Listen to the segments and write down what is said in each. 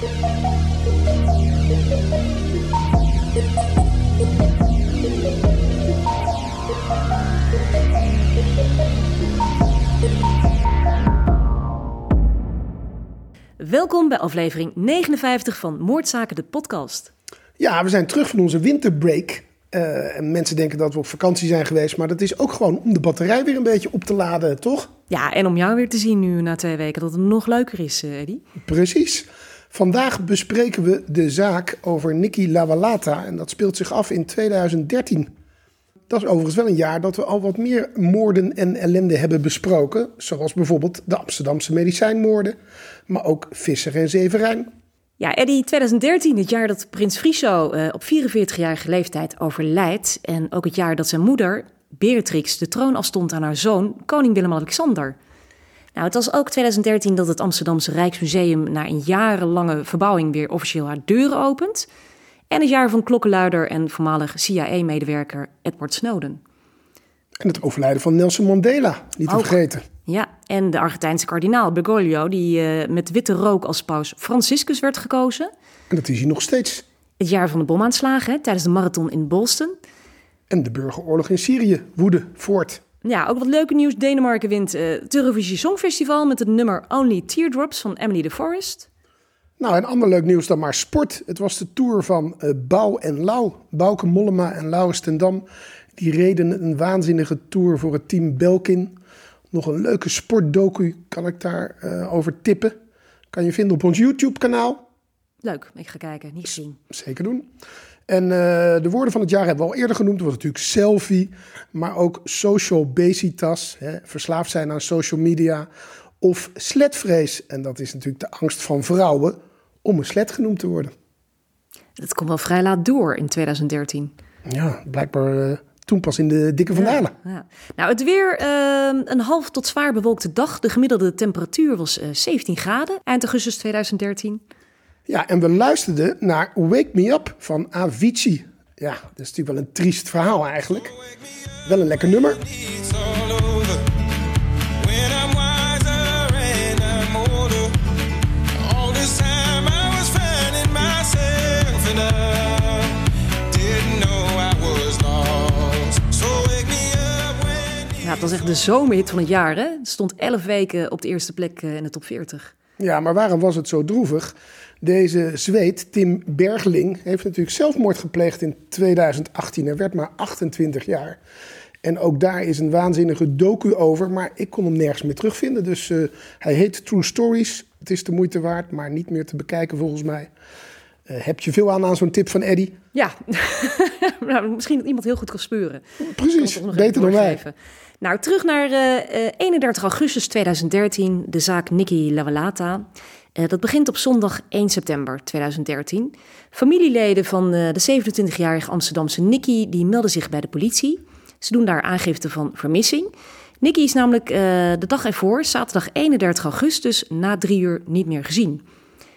Welkom bij aflevering 59 van Moordzaken, de podcast. Ja, we zijn terug van onze winterbreak. Uh, en mensen denken dat we op vakantie zijn geweest, maar dat is ook gewoon om de batterij weer een beetje op te laden, toch? Ja, en om jou weer te zien nu na twee weken, dat het nog leuker is, uh, Eddie. Precies. Vandaag bespreken we de zaak over Nicky Lawalata en dat speelt zich af in 2013. Dat is overigens wel een jaar dat we al wat meer moorden en ellende hebben besproken. Zoals bijvoorbeeld de Amsterdamse medicijnmoorden, maar ook Visser en Zeverijn. Ja, Eddie, 2013, het jaar dat prins Friso uh, op 44-jarige leeftijd overlijdt. En ook het jaar dat zijn moeder, Beatrix, de troon afstond aan haar zoon, koning Willem-Alexander. Nou, het was ook 2013 dat het Amsterdamse Rijksmuseum na een jarenlange verbouwing weer officieel haar deuren opent. En het jaar van klokkenluider en voormalig CIA-medewerker Edward Snowden. En het overlijden van Nelson Mandela, niet te vergeten. Ja, en de Argentijnse kardinaal Bergoglio, die uh, met witte rook als paus Franciscus werd gekozen. En dat is hij nog steeds. Het jaar van de bomaanslagen tijdens de marathon in Boston. En de burgeroorlog in Syrië woedde voort. Ja, ook wat leuke nieuws. Denemarken wint uh, het Eurovisie Songfestival met het nummer Only Teardrops van Emily de Forest. Nou, en ander leuk nieuws dan maar sport. Het was de tour van uh, Bouw en Lau. Bouke Mollema en Lauwers Stendam. Die reden een waanzinnige tour voor het team Belkin. Nog een leuke sportdocu kan ik daar uh, over tippen. Kan je vinden op ons YouTube-kanaal. Leuk, ik ga kijken, niet gezien. Zeker doen. En uh, de woorden van het jaar hebben we al eerder genoemd. Dat was natuurlijk selfie, maar ook social obesitas. Hè, verslaafd zijn aan social media. Of sletvrees. En dat is natuurlijk de angst van vrouwen om een slet genoemd te worden. Dat komt wel vrij laat door in 2013. Ja, blijkbaar uh, toen pas in de dikke vandalen. Ja, ja. Nou, het weer uh, een half tot zwaar bewolkte dag. De gemiddelde temperatuur was uh, 17 graden eind augustus 2013. Ja, en we luisterden naar Wake Me Up van Avicii. Ja, dat is natuurlijk wel een triest verhaal eigenlijk. Wel een lekker nummer. Ja, het was echt de zomerhit van het jaar. Hè? Het stond 11 weken op de eerste plek in de top 40. Ja, maar waarom was het zo droevig? Deze Zweed, Tim Bergling, heeft natuurlijk zelfmoord gepleegd in 2018. Hij werd maar 28 jaar. En ook daar is een waanzinnige docu over, maar ik kon hem nergens meer terugvinden. Dus uh, hij heet True Stories. Het is de moeite waard, maar niet meer te bekijken volgens mij. Uh, heb je veel aan aan zo'n tip van Eddy? Ja, nou, misschien dat iemand heel goed kan speuren. Precies, beter dan wij. Nou, terug naar uh, 31 augustus 2013, de zaak Nicky Lawalata. Uh, dat begint op zondag 1 september 2013. Familieleden van uh, de 27-jarige Amsterdamse Nicky die melden zich bij de politie. Ze doen daar aangifte van vermissing. Nicky is namelijk uh, de dag ervoor, zaterdag 31 augustus, na drie uur niet meer gezien.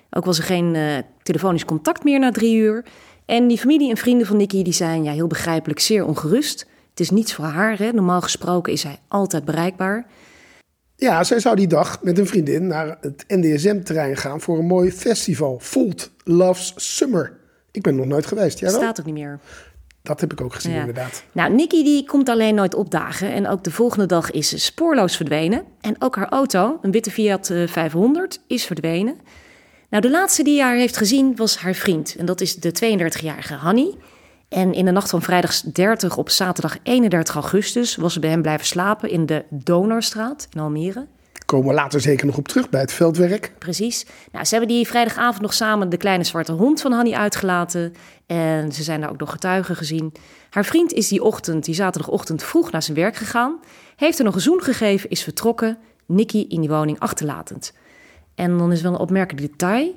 Ook was er geen telefonisch contact meer na drie uur. En die familie en vrienden van Nicky die zijn ja, heel begrijpelijk zeer ongerust. Het is niets voor haar. Hè? Normaal gesproken is hij altijd bereikbaar. Ja, zij zou die dag met een vriendin naar het NDSM-terrein gaan voor een mooi festival. Volt Loves Summer. Ik ben nog nooit geweest. Jij wel? Staat ook niet meer. Dat heb ik ook gezien, ja. inderdaad. Nou, Nikki die komt alleen nooit opdagen. En ook de volgende dag is ze spoorloos verdwenen. En ook haar auto, een witte Fiat 500, is verdwenen. Nou, de laatste die haar heeft gezien was haar vriend. En dat is de 32-jarige Hanny. En in de nacht van vrijdag 30 op zaterdag 31 augustus was ze bij hem blijven slapen in de Donorstraat in Almere. Komen we later zeker nog op terug bij het veldwerk. Precies. Nou, ze hebben die vrijdagavond nog samen de kleine zwarte hond van Hanny uitgelaten. En ze zijn daar ook nog getuigen gezien. Haar vriend is die ochtend, die zaterdagochtend, vroeg naar zijn werk gegaan. Heeft er nog een zoen gegeven, is vertrokken. Nicky in die woning achterlatend. En dan is wel een opmerkelijk detail.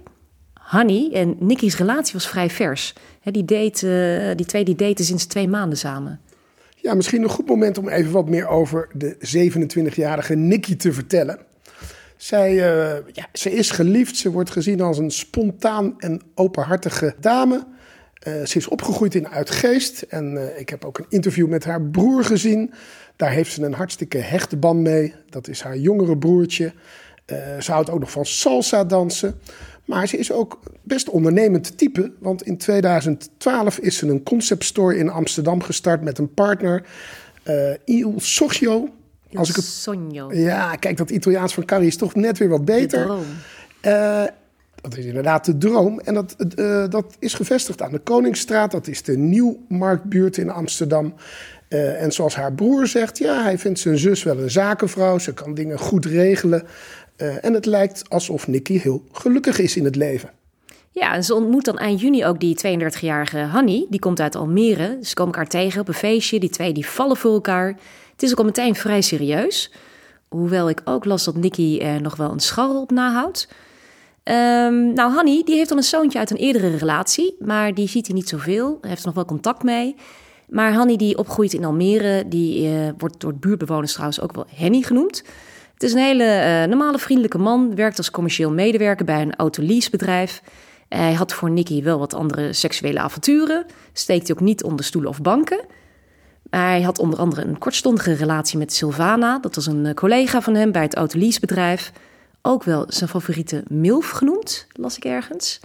Hanny en Nicky's relatie was vrij vers. die, date, uh, die twee die daten sinds twee maanden samen. Ja, misschien een goed moment om even wat meer over de 27-jarige Nicky te vertellen. Zij uh, ja, ze is geliefd, ze wordt gezien als een spontaan en openhartige dame. Uh, ze is opgegroeid in Uitgeest en ik heb ook een interview met haar broer gezien. Daar heeft ze een hartstikke hechte band mee. Dat is haar jongere broertje. ze houdt ook nog van salsa dansen. Maar ze is ook best ondernemend type. Want in 2012 is ze een conceptstore in Amsterdam gestart met een partner. Uh, Il Socio. Als ik het, ja, kijk, dat Italiaans van Carrie is toch net weer wat beter. Uh, dat is inderdaad de droom. En dat, uh, dat is gevestigd aan de Koningsstraat. Dat is de Nieuwmarktbuurt in Amsterdam. Uh, en zoals haar broer zegt, ja, hij vindt zijn zus wel een zakenvrouw. Ze kan dingen goed regelen. Uh, en het lijkt alsof Nicky heel gelukkig is in het leven. Ja, en ze ontmoet dan eind juni ook die 32-jarige Hanny. Die komt uit Almere. Ze komen elkaar tegen op een feestje. Die twee die vallen voor elkaar. Het is ook al meteen vrij serieus. Hoewel ik ook las dat Nicky er nog wel een scharrel op nahoudt. Um, nou, Hanny die heeft dan een zoontje uit een eerdere relatie, maar die ziet hij niet zoveel. Hij heeft er nog wel contact mee. Maar Hanny die opgroeit in Almere, die uh, wordt door buurtbewoners trouwens ook wel Henny genoemd. Het is een hele uh, normale, vriendelijke man, werkt als commercieel medewerker bij een autoleasebedrijf. Hij had voor Nicky wel wat andere seksuele avonturen, steekt hij ook niet onder stoelen of banken. Hij had onder andere een kortstondige relatie met Sylvana, dat was een eh, collega van hem bij het autoleasebedrijf ook wel zijn favoriete MILF genoemd, las ik ergens.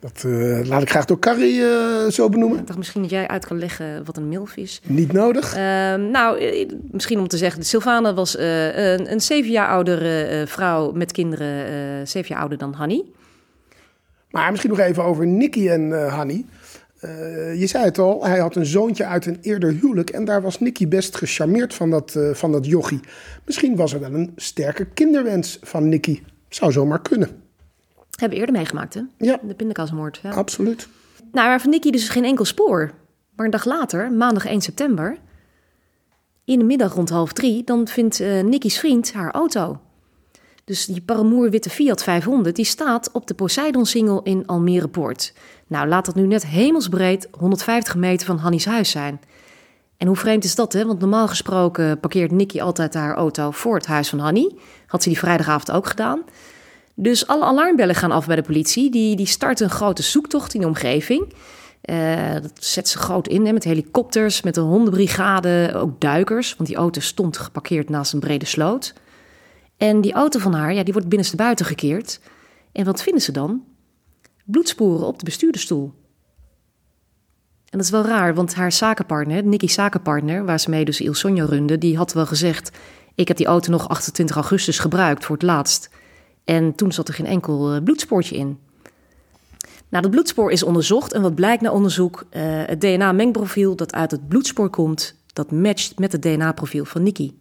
Dat uh, laat ik graag door Carrie uh, zo benoemen. Ik dacht misschien dat jij uit kan leggen wat een MILF is. Niet nodig. Uh, nou, eh, misschien om te zeggen, Sylvana was een, een zeven jaar oudere vrouw met kinderen, zeven jaar ouder dan Hanny. Maar misschien nog even over Nicky en Hanny. Je zei het al, hij had een zoontje uit een eerder huwelijk. En daar was Nicky best gecharmeerd van dat, van dat jochie. Misschien was er wel een sterke kinderwens van Nicky. Zou zomaar kunnen. Hebben we eerder meegemaakt, hè? Ja. De pindakaasmoord. Ja. Absoluut. Nou, maar van Nicky dus geen enkel spoor. Maar een dag later, maandag 1 september... in de middag rond half drie... dan vindt uh, Nicky's vriend haar auto. Dus die paramoer witte Fiat 500... die staat op de Poseidon-singel in Almere Poort... Nou, laat dat nu net hemelsbreed 150 meter van Hannies huis zijn. En hoe vreemd is dat, hè? Want normaal gesproken parkeert Nicky altijd haar auto voor het huis van Hanny. Had ze die vrijdagavond ook gedaan. Dus alle alarmbellen gaan af bij de politie. Die, die starten een grote zoektocht in de omgeving. Uh, dat zet ze groot in met helikopters, met een hondenbrigade, ook duikers. Want die auto stond geparkeerd naast een brede sloot. En die auto van haar, ja, die wordt binnenstebuiten gekeerd. En wat vinden ze dan? bloedsporen op de bestuurdersstoel. En dat is wel raar, want haar zakenpartner, Nicky's zakenpartner, waar ze mee dus Il Sonjo runde, die had wel gezegd: Ik heb die auto nog 28 augustus gebruikt voor het laatst. En toen zat er geen enkel uh, bloedspoortje in. Nou, dat bloedspoor is onderzocht en wat blijkt na onderzoek? Uh, het DNA-mengprofiel dat uit het bloedspoor komt, dat matcht met het DNA-profiel van Nicky.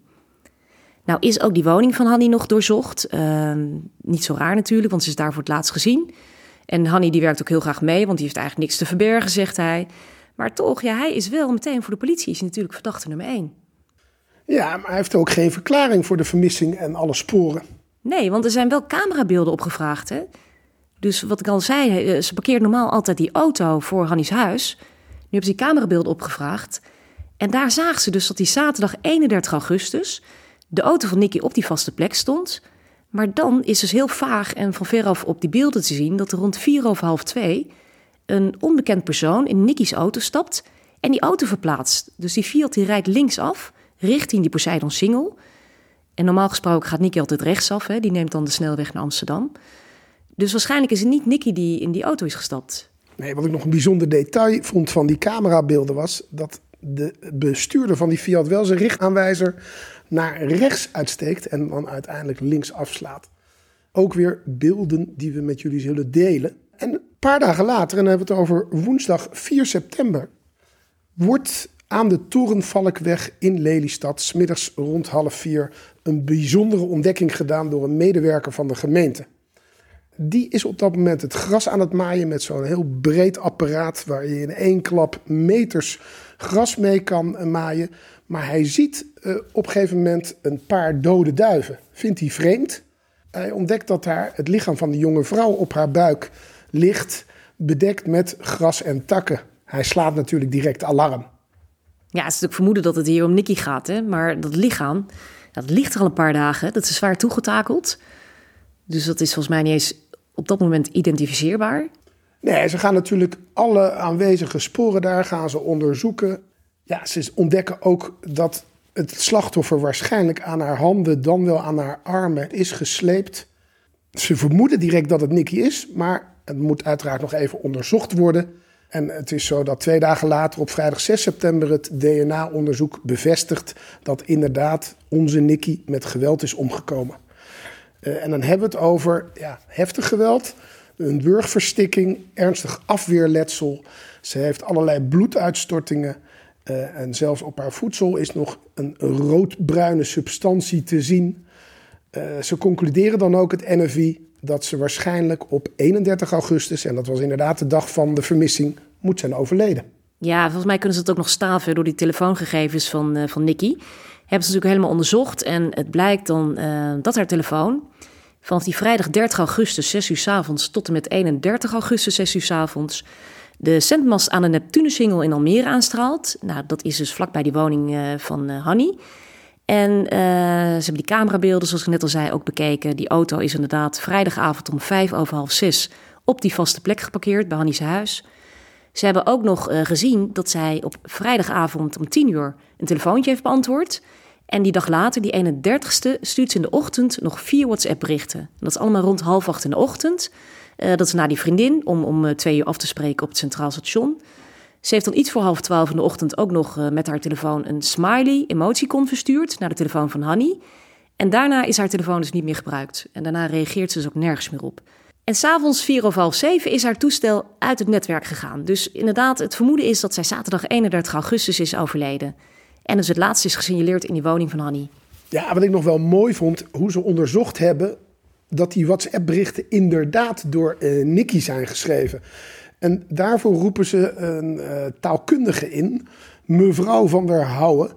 Nou is ook die woning van Hanny nog doorzocht. Uh, niet zo raar natuurlijk, want ze is daar voor het laatst gezien. En Hanny die werkt ook heel graag mee, want die heeft eigenlijk niks te verbergen, zegt hij. Maar toch, ja, hij is wel meteen voor de politie, is natuurlijk verdachte nummer één. Ja, maar hij heeft ook geen verklaring voor de vermissing en alle sporen. Nee, want er zijn wel camerabeelden opgevraagd, hè. Dus wat ik al zei, eh, ze parkeert normaal altijd die auto voor Hannies huis. Nu hebben ze die camerabeelden opgevraagd. En daar zagen ze dus dat die zaterdag 31 augustus... de auto van Nicky op die vaste plek stond... Maar dan is dus heel vaag en van veraf op die beelden te zien dat er rond vier over half twee een onbekend persoon in Nicky's auto stapt en die auto verplaatst. Dus die Fiat die rijdt linksaf richting die Poseidon Single. En normaal gesproken gaat Nicky altijd rechtsaf, hè? die neemt dan de snelweg naar Amsterdam. Dus waarschijnlijk is het niet Nicky die in die auto is gestapt. Nee, wat ik nog een bijzonder detail vond van die camerabeelden was dat de bestuurder van die Fiat wel zijn richtaanwijzer naar rechts uitsteekt en dan uiteindelijk links afslaat. Ook weer beelden die we met jullie zullen delen. En een paar dagen later, en dan hebben we het over woensdag 4 september, wordt aan de Torenvalkweg in Lelystad, smiddags rond half vier, een bijzondere ontdekking gedaan door een medewerker van de gemeente. Die is op dat moment het gras aan het maaien met zo'n heel breed apparaat waar je in één klap meters gras mee kan maaien. Maar hij ziet uh, op een gegeven moment een paar dode duiven. Vindt hij vreemd. Hij ontdekt dat daar het lichaam van de jonge vrouw op haar buik ligt, bedekt met gras en takken. Hij slaat natuurlijk direct alarm. Ja, het is natuurlijk vermoeden dat het hier om Nicky gaat, hè? maar dat lichaam, dat ligt er al een paar dagen. Dat is zwaar toegetakeld. Dus dat is volgens mij niet eens op dat moment identificeerbaar. Nee, ze gaan natuurlijk alle aanwezige sporen daar gaan ze onderzoeken. Ja, ze ontdekken ook dat het slachtoffer waarschijnlijk aan haar handen, dan wel aan haar armen is gesleept. Ze vermoeden direct dat het Nicky is, maar het moet uiteraard nog even onderzocht worden. En het is zo dat twee dagen later, op vrijdag 6 september, het DNA-onderzoek bevestigt dat inderdaad onze Nicky met geweld is omgekomen. Uh, en dan hebben we het over ja, heftig geweld, een burgverstikking, ernstig afweerletsel. Ze heeft allerlei bloeduitstortingen. Uh, en zelfs op haar voedsel is nog een roodbruine substantie te zien. Uh, ze concluderen dan ook het NFI dat ze waarschijnlijk op 31 augustus, en dat was inderdaad de dag van de vermissing, moet zijn overleden. Ja, volgens mij kunnen ze het ook nog staven door die telefoongegevens van, uh, van Nikki. Hebben ze natuurlijk helemaal onderzocht en het blijkt dan uh, dat haar telefoon vanaf die vrijdag 30 augustus 6 uur s avonds tot en met 31 augustus 6 uur s avonds de zendmast aan de Neptunusingel in Almere aanstraalt. Nou, dat is dus vlakbij die woning uh, van Hanny. En uh, ze hebben die camerabeelden, zoals ik net al zei, ook bekeken. Die auto is inderdaad vrijdagavond om vijf over half zes op die vaste plek geparkeerd bij Hannies huis. Ze hebben ook nog uh, gezien dat zij op vrijdagavond om tien uur een telefoontje heeft beantwoord. En die dag later, die 31ste, stuurt ze in de ochtend nog vier WhatsApp-berichten. Dat is allemaal rond half acht in de ochtend. Uh, dat is naar die vriendin om om twee uur af te spreken op het Centraal Station. Ze heeft dan iets voor half twaalf in de ochtend ook nog uh, met haar telefoon een smiley emoticon verstuurd naar de telefoon van Hanny. En daarna is haar telefoon dus niet meer gebruikt. En daarna reageert ze dus ook nergens meer op. En s'avonds vier of half zeven is haar toestel uit het netwerk gegaan. Dus inderdaad, het vermoeden is dat zij zaterdag 31 augustus is overleden. En dus het laatste is gesignaleerd in die woning van Hanny. Ja, wat ik nog wel mooi vond, hoe ze onderzocht hebben dat die WhatsApp-berichten inderdaad door uh, Nicky zijn geschreven. En daarvoor roepen ze een uh, taalkundige in, mevrouw van der Houwen.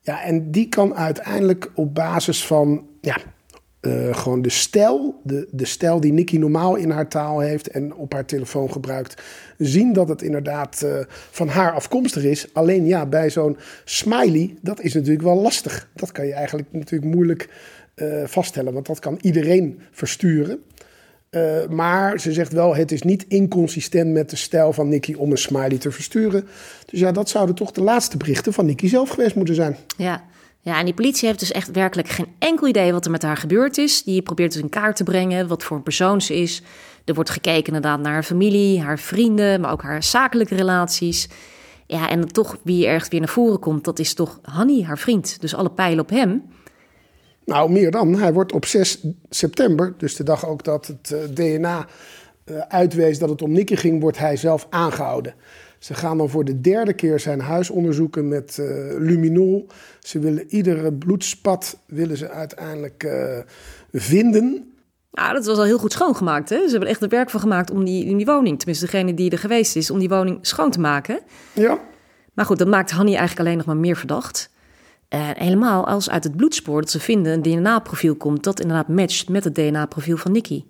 Ja, en die kan uiteindelijk op basis van ja, uh, gewoon de stijl, de, de stijl die Nikki normaal in haar taal heeft en op haar telefoon gebruikt, zien dat het inderdaad uh, van haar afkomstig is. Alleen ja, bij zo'n smiley, dat is natuurlijk wel lastig. Dat kan je eigenlijk natuurlijk moeilijk vaststellen, want dat kan iedereen versturen. Uh, maar ze zegt wel, het is niet inconsistent met de stijl van Nicky om een smiley te versturen. Dus ja, dat zouden toch de laatste berichten van Nicky zelf geweest moeten zijn. Ja. Ja, en die politie heeft dus echt werkelijk geen enkel idee wat er met haar gebeurd is. Die probeert dus in kaart te brengen wat voor een persoon ze is. Er wordt gekeken inderdaad naar haar familie, haar vrienden, maar ook haar zakelijke relaties. Ja, en toch wie ergens weer naar voren komt, dat is toch Hanny, haar vriend. Dus alle pijlen op hem. Nou, meer dan. Hij wordt op 6 september, dus de dag ook dat het uh, DNA uh, uitwees dat het om Nicky ging, wordt hij zelf aangehouden. Ze gaan dan voor de derde keer zijn huis onderzoeken met uh, luminol. Ze willen iedere bloedspat willen ze uiteindelijk vinden. Ja, dat was al heel goed schoongemaakt. Hè? Ze hebben er echt het werk van gemaakt om die, om die woning, tenminste degene die er geweest is, om die woning schoon te maken. Ja. Maar goed, dat maakt Hanny eigenlijk alleen nog maar meer verdacht. En helemaal als uit het bloedspoor dat ze vinden een DNA-profiel komt dat inderdaad matcht met het DNA-profiel van Nicky.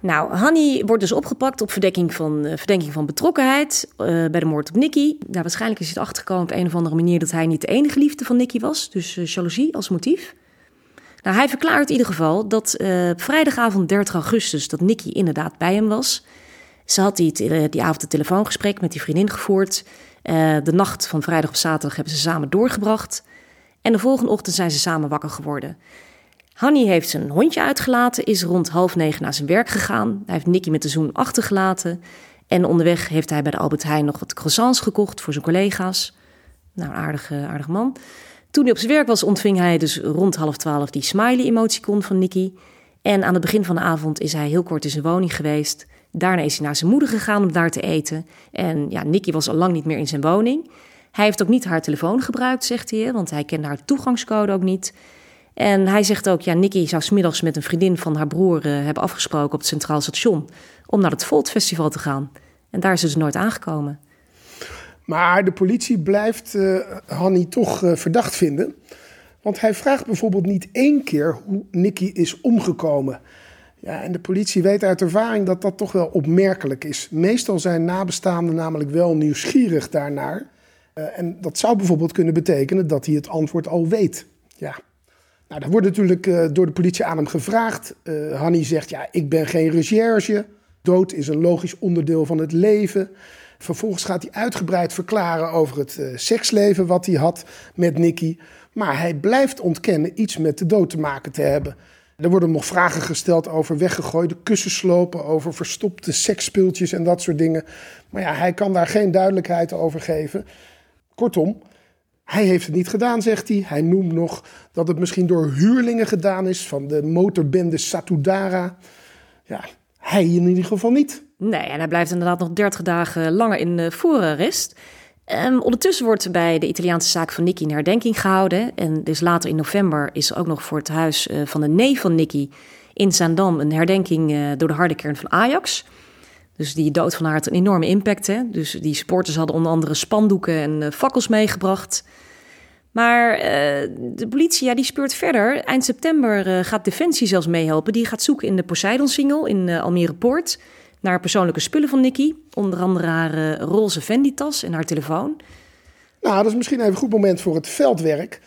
Nou, Hanny wordt dus opgepakt op verdenking van, uh, verdenking van betrokkenheid uh, bij de moord op Nicky. Nou, waarschijnlijk is hij achtergekomen op een of andere manier dat hij niet de enige liefde van Nicky was. Dus uh, jaloezie als motief. Nou, hij verklaart in ieder geval dat vrijdagavond 30 augustus dat Nicky inderdaad bij hem was. Ze had die, die avond een telefoongesprek met die vriendin gevoerd. de nacht van vrijdag op zaterdag hebben ze samen doorgebracht. En de volgende ochtend zijn ze samen wakker geworden. Hanny heeft zijn hondje uitgelaten, is rond half negen naar zijn werk gegaan. Hij heeft Nicky met de zoen achtergelaten. En onderweg heeft hij bij de Albert Heijn nog wat croissants gekocht voor zijn collega's. Nou, een aardige, aardige man. Toen hij op zijn werk was, ontving hij dus rond half twaalf die smiley-emoticon van Nicky. En aan het begin van de avond is hij heel kort in zijn woning geweest. Daarna is hij naar zijn moeder gegaan om daar te eten. En ja, Nicky was al lang niet meer in zijn woning. Hij heeft ook niet haar telefoon gebruikt, zegt hij, want hij kende haar toegangscode ook niet. En hij zegt ook, ja, Nicky zou smiddags met een vriendin van haar broer uh, hebben afgesproken op het Centraal Station om naar het Volt Festival te gaan. En daar is ze dus nooit aangekomen. Maar de politie blijft uh, Hanny toch uh, verdacht vinden. Want hij vraagt bijvoorbeeld niet één keer hoe Nicky is omgekomen. Ja, en de politie weet uit ervaring dat dat toch wel opmerkelijk is. Meestal zijn nabestaanden namelijk wel nieuwsgierig daarnaar. Uh, en dat zou bijvoorbeeld kunnen betekenen dat hij het antwoord al weet. Ja. Nou, dat wordt natuurlijk uh, door de politie aan hem gevraagd. Uh, Hanny zegt, ja, ik ben geen recherche. Dood is een logisch onderdeel van het leven. Vervolgens gaat hij uitgebreid verklaren over het seksleven wat hij had met Nicky. Maar hij blijft ontkennen iets met de dood te maken te hebben. Er worden nog vragen gesteld over weggegooide kussenslopen, over verstopte seksspeeltjes en dat soort dingen. Maar ja, hij kan daar geen duidelijkheid over geven. Kortom, hij heeft het niet gedaan, zegt hij. Hij noemt nog dat het misschien door huurlingen gedaan is van de motorbende Satudara. Ja, hij in ieder geval niet. Nee, en hij blijft inderdaad nog 30 dagen langer in uh, voorarrest. Um, ondertussen wordt bij de Italiaanse zaak van Nicky een herdenking gehouden. En dus later in november is er ook nog voor het huis uh, van de neef van Nicky in Zaandam een herdenking uh, door de harde kern van Ajax. Dus die dood van haar had een enorme impact. Hè? Dus die supporters hadden onder andere spandoeken en uh, fakkels meegebracht. Maar de politie ja, die speurt verder. Eind september gaat Defensie zelfs meehelpen. Die gaat zoeken in de Poseidon-singel in Almere Poort naar persoonlijke spullen van Nicky. Onder andere haar roze Fendi-tas en haar telefoon. Nou, dat is misschien even een goed moment voor het veldwerk.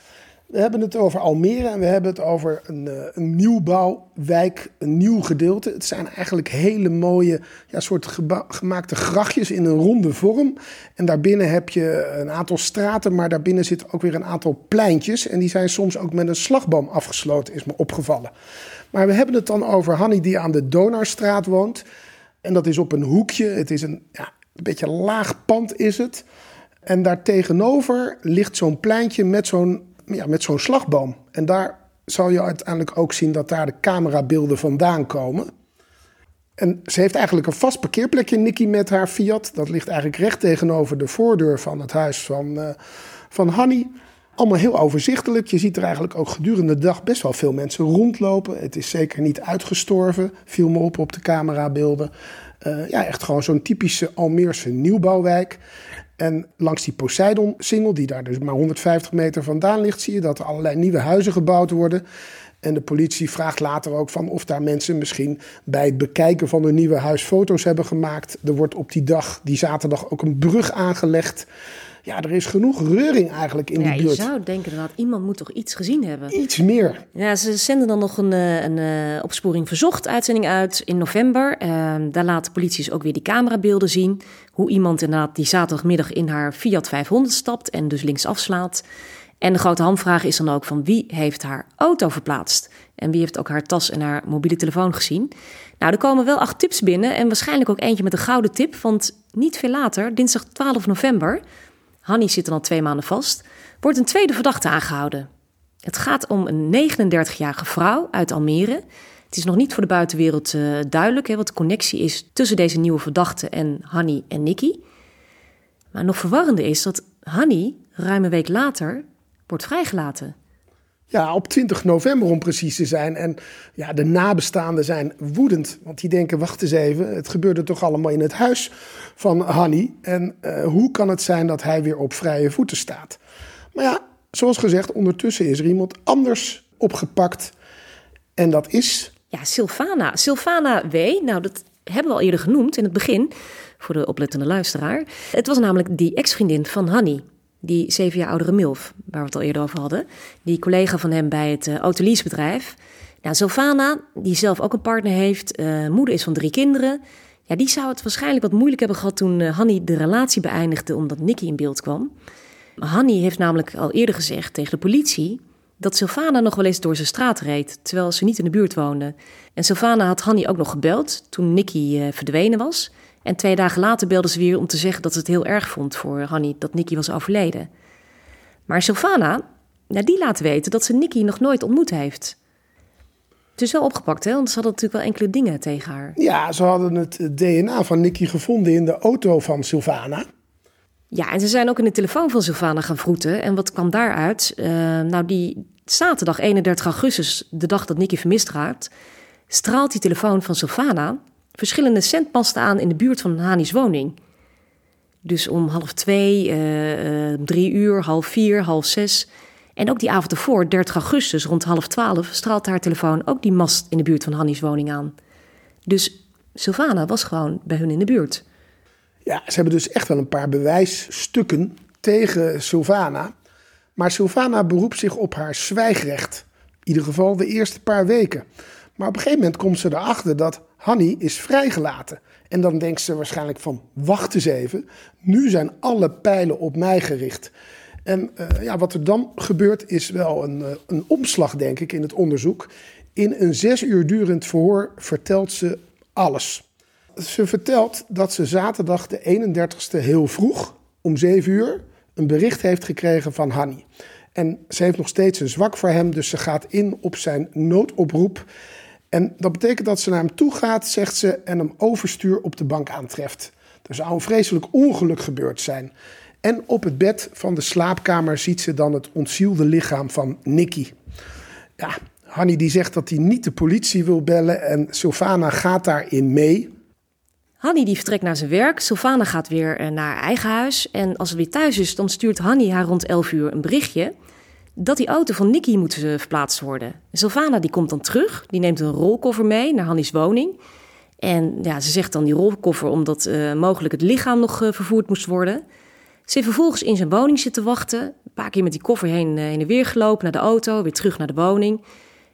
We hebben het over Almere en we hebben het over een, uh, een nieuwbouwwijk, een nieuw gedeelte. Het zijn eigenlijk hele mooie ja, soort gemaakte grachtjes in een ronde vorm. En daarbinnen heb je een aantal straten, maar daarbinnen zitten ook weer een aantal pleintjes. En die zijn soms ook met een slagboom afgesloten, is me opgevallen. Maar we hebben het dan over Hanny die aan de Donarstraat woont. En dat is op een hoekje. Het is een, ja, een beetje laag pand is het. En daar tegenover ligt zo'n pleintje met zo'n ja, met zo'n slagboom. En daar zal je uiteindelijk ook zien dat daar de camerabeelden vandaan komen. En ze heeft eigenlijk een vast parkeerplekje, Nicky, met haar Fiat. Dat ligt eigenlijk recht tegenover de voordeur van het huis van, uh, van Hanny. Allemaal heel overzichtelijk. Je ziet er eigenlijk ook gedurende de dag best wel veel mensen rondlopen. Het is zeker niet uitgestorven, viel me op op de camerabeelden. Uh, ja, echt gewoon zo'n typische Almeerse nieuwbouwwijk. En langs die Poseidon-singel, die daar dus maar 150 meter vandaan ligt, zie je dat er allerlei nieuwe huizen gebouwd worden. En de politie vraagt later ook van of daar mensen misschien bij het bekijken van hun nieuwe huis foto's hebben gemaakt. Er wordt op die dag, die zaterdag, ook een brug aangelegd ja, er is genoeg reuring eigenlijk in die buurt. Je zou denken dat iemand moet toch iets gezien hebben. Iets meer. Ja, ze zenden dan nog een, eh, een, een opsporing verzocht uitzending uit in november. Uh, daar laat de politie ook weer die camerabeelden zien. Hoe iemand inderdaad die zaterdagmiddag in haar Fiat 500 stapt en dus links afslaat. En de grote hamvraag is dan ook van wie heeft haar auto verplaatst? En wie heeft ook haar tas en haar mobiele telefoon gezien? Nou, er komen wel acht tips binnen en waarschijnlijk ook eentje met een gouden tip. Want niet veel later, dinsdag 12 november, Hanni zit er al twee maanden vast, wordt een tweede verdachte aangehouden. Het gaat om een 39-jarige vrouw uit Almere. Het is nog niet voor de buitenwereld uh, duidelijk hè, wat de connectie is tussen deze nieuwe verdachte en Hanni en Nicky. Maar nog verwarrender is dat Hanni ruim een week later wordt vrijgelaten. Ja, op 20 november om precies te zijn. En ja, de nabestaanden zijn woedend. Want die denken, wacht eens even, het gebeurde toch allemaal in het huis van Hanni. En uh, hoe kan het zijn dat hij weer op vrije voeten staat? Maar ja, zoals gezegd, ondertussen is er iemand anders opgepakt. En dat is... Ja, Sylvana. Sylvana W. Nou, dat hebben we al eerder genoemd in het begin, voor de oplettende luisteraar. Het was namelijk die ex-vriendin van Hanni die zeven jaar oudere Milf, waar we het al eerder over hadden. Die collega van hem bij het uh, autoleasebedrijf. Nou, Sylvana, die zelf ook een partner heeft, uh, moeder is van drie kinderen. Ja, die zou het waarschijnlijk wat moeilijk hebben gehad toen uh, Hanny de relatie beëindigde omdat Nicky in beeld kwam. Hanny heeft namelijk al eerder gezegd tegen de politie dat Sylvana nog wel eens door zijn straat reed, terwijl ze niet in de buurt woonde. En Sylvana had Hanny ook nog gebeld toen Nicky verdwenen was. En twee dagen later belde ze weer om te zeggen dat ze het heel erg vond voor Hanny dat Nicky was overleden. Maar Sylvana, nou, die laat weten dat ze Nicky nog nooit ontmoet heeft. Het is wel opgepakt, hè? Want ze hadden natuurlijk wel enkele dingen tegen haar. Ja, ze hadden het DNA van Nicky gevonden in de auto van Sylvana. Ja, en ze zijn ook in de telefoon van Sylvana gaan vroeten. En wat kwam daaruit? Uh, nou, die zaterdag 31 augustus, de dag dat Nicky vermist raakt, straalt die telefoon van Sylvana verschillende centmasten aan in de buurt van Hani's woning. Dus om half twee, uh, drie uur, half vier, half zes. En ook die avond ervoor, 30 augustus, rond half twaalf, straalt haar telefoon ook die mast in de buurt van Hannies woning aan. Dus Sylvana was gewoon bij hun in de buurt. Ja, ze hebben dus echt wel een paar bewijsstukken tegen Sylvana. Maar Sylvana beroept zich op haar zwijgrecht. In ieder geval de eerste paar weken. Maar op een gegeven moment komt ze erachter dat Hanny is vrijgelaten. En dan denkt ze waarschijnlijk van, wacht eens even, nu zijn alle pijlen op mij gericht. En uh, ja, wat er dan gebeurt is wel een, uh, een omslag, denk ik, in het onderzoek. In een zes uur durend verhoor vertelt ze alles. Ze vertelt dat ze zaterdag de 31ste heel vroeg, om 7 uur, een bericht heeft gekregen van Hanni. En ze heeft nog steeds een zwak voor hem, dus ze gaat in op zijn noodoproep. En dat betekent dat ze naar hem toe gaat, zegt ze, en hem overstuur op de bank aantreft. Er zou een vreselijk ongeluk gebeurd zijn. En op het bed van de slaapkamer ziet ze dan het ontzielde lichaam van Nicky. Ja, Hanni die zegt dat hij niet de politie wil bellen en Sylvana gaat daarin mee. Hanni die vertrekt naar zijn werk, Sylvana gaat weer eh, naar haar eigen huis. En als ze weer thuis is, dan stuurt Hanni haar rond 11 uur een berichtje dat die auto van Nicky moet eh, verplaatst worden. Sylvana die komt dan terug, die neemt een rolkoffer mee naar Hanni's woning. En ja, ze zegt dan die rolkoffer omdat uh, mogelijk het lichaam nog uh, vervoerd moest worden. Ze heeft vervolgens in zijn woning zitten wachten. Een paar keer met die koffer heen, heen en weer gelopen naar de auto, weer terug naar de woning.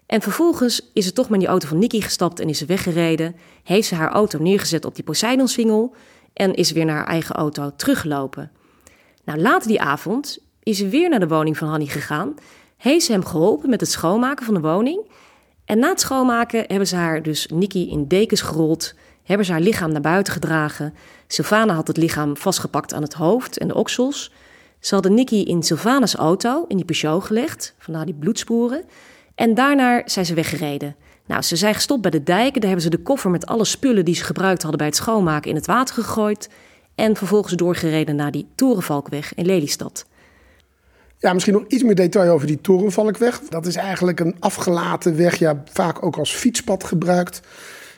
En vervolgens is ze toch met die auto van Nicky gestapt en is ze weggereden. Heeft ze haar auto neergezet op die Poseidonswingel en is weer naar haar eigen auto teruggelopen. Nou, later die avond is weer naar de woning van Hanny gegaan. Heeft ze hem geholpen met het schoonmaken van de woning. En na het schoonmaken hebben ze haar dus Nicky in dekens gerold. Hebben ze haar lichaam naar buiten gedragen. Sylvana had het lichaam vastgepakt aan het hoofd en de oksels. Ze hadden Nicky in Sylvana's auto, in die Peugeot gelegd. Vandaar die bloedsporen. En daarna zijn ze weggereden. Nou, ze zijn gestopt bij de dijken. Daar hebben ze de koffer met alle spullen die ze gebruikt hadden bij het schoonmaken in het water gegooid. En vervolgens doorgereden naar die Torenvalkweg in Lelystad. Ja, misschien nog iets meer detail over die Torenvalkweg. Dat is eigenlijk een afgelaten weg, ja, vaak ook als fietspad gebruikt.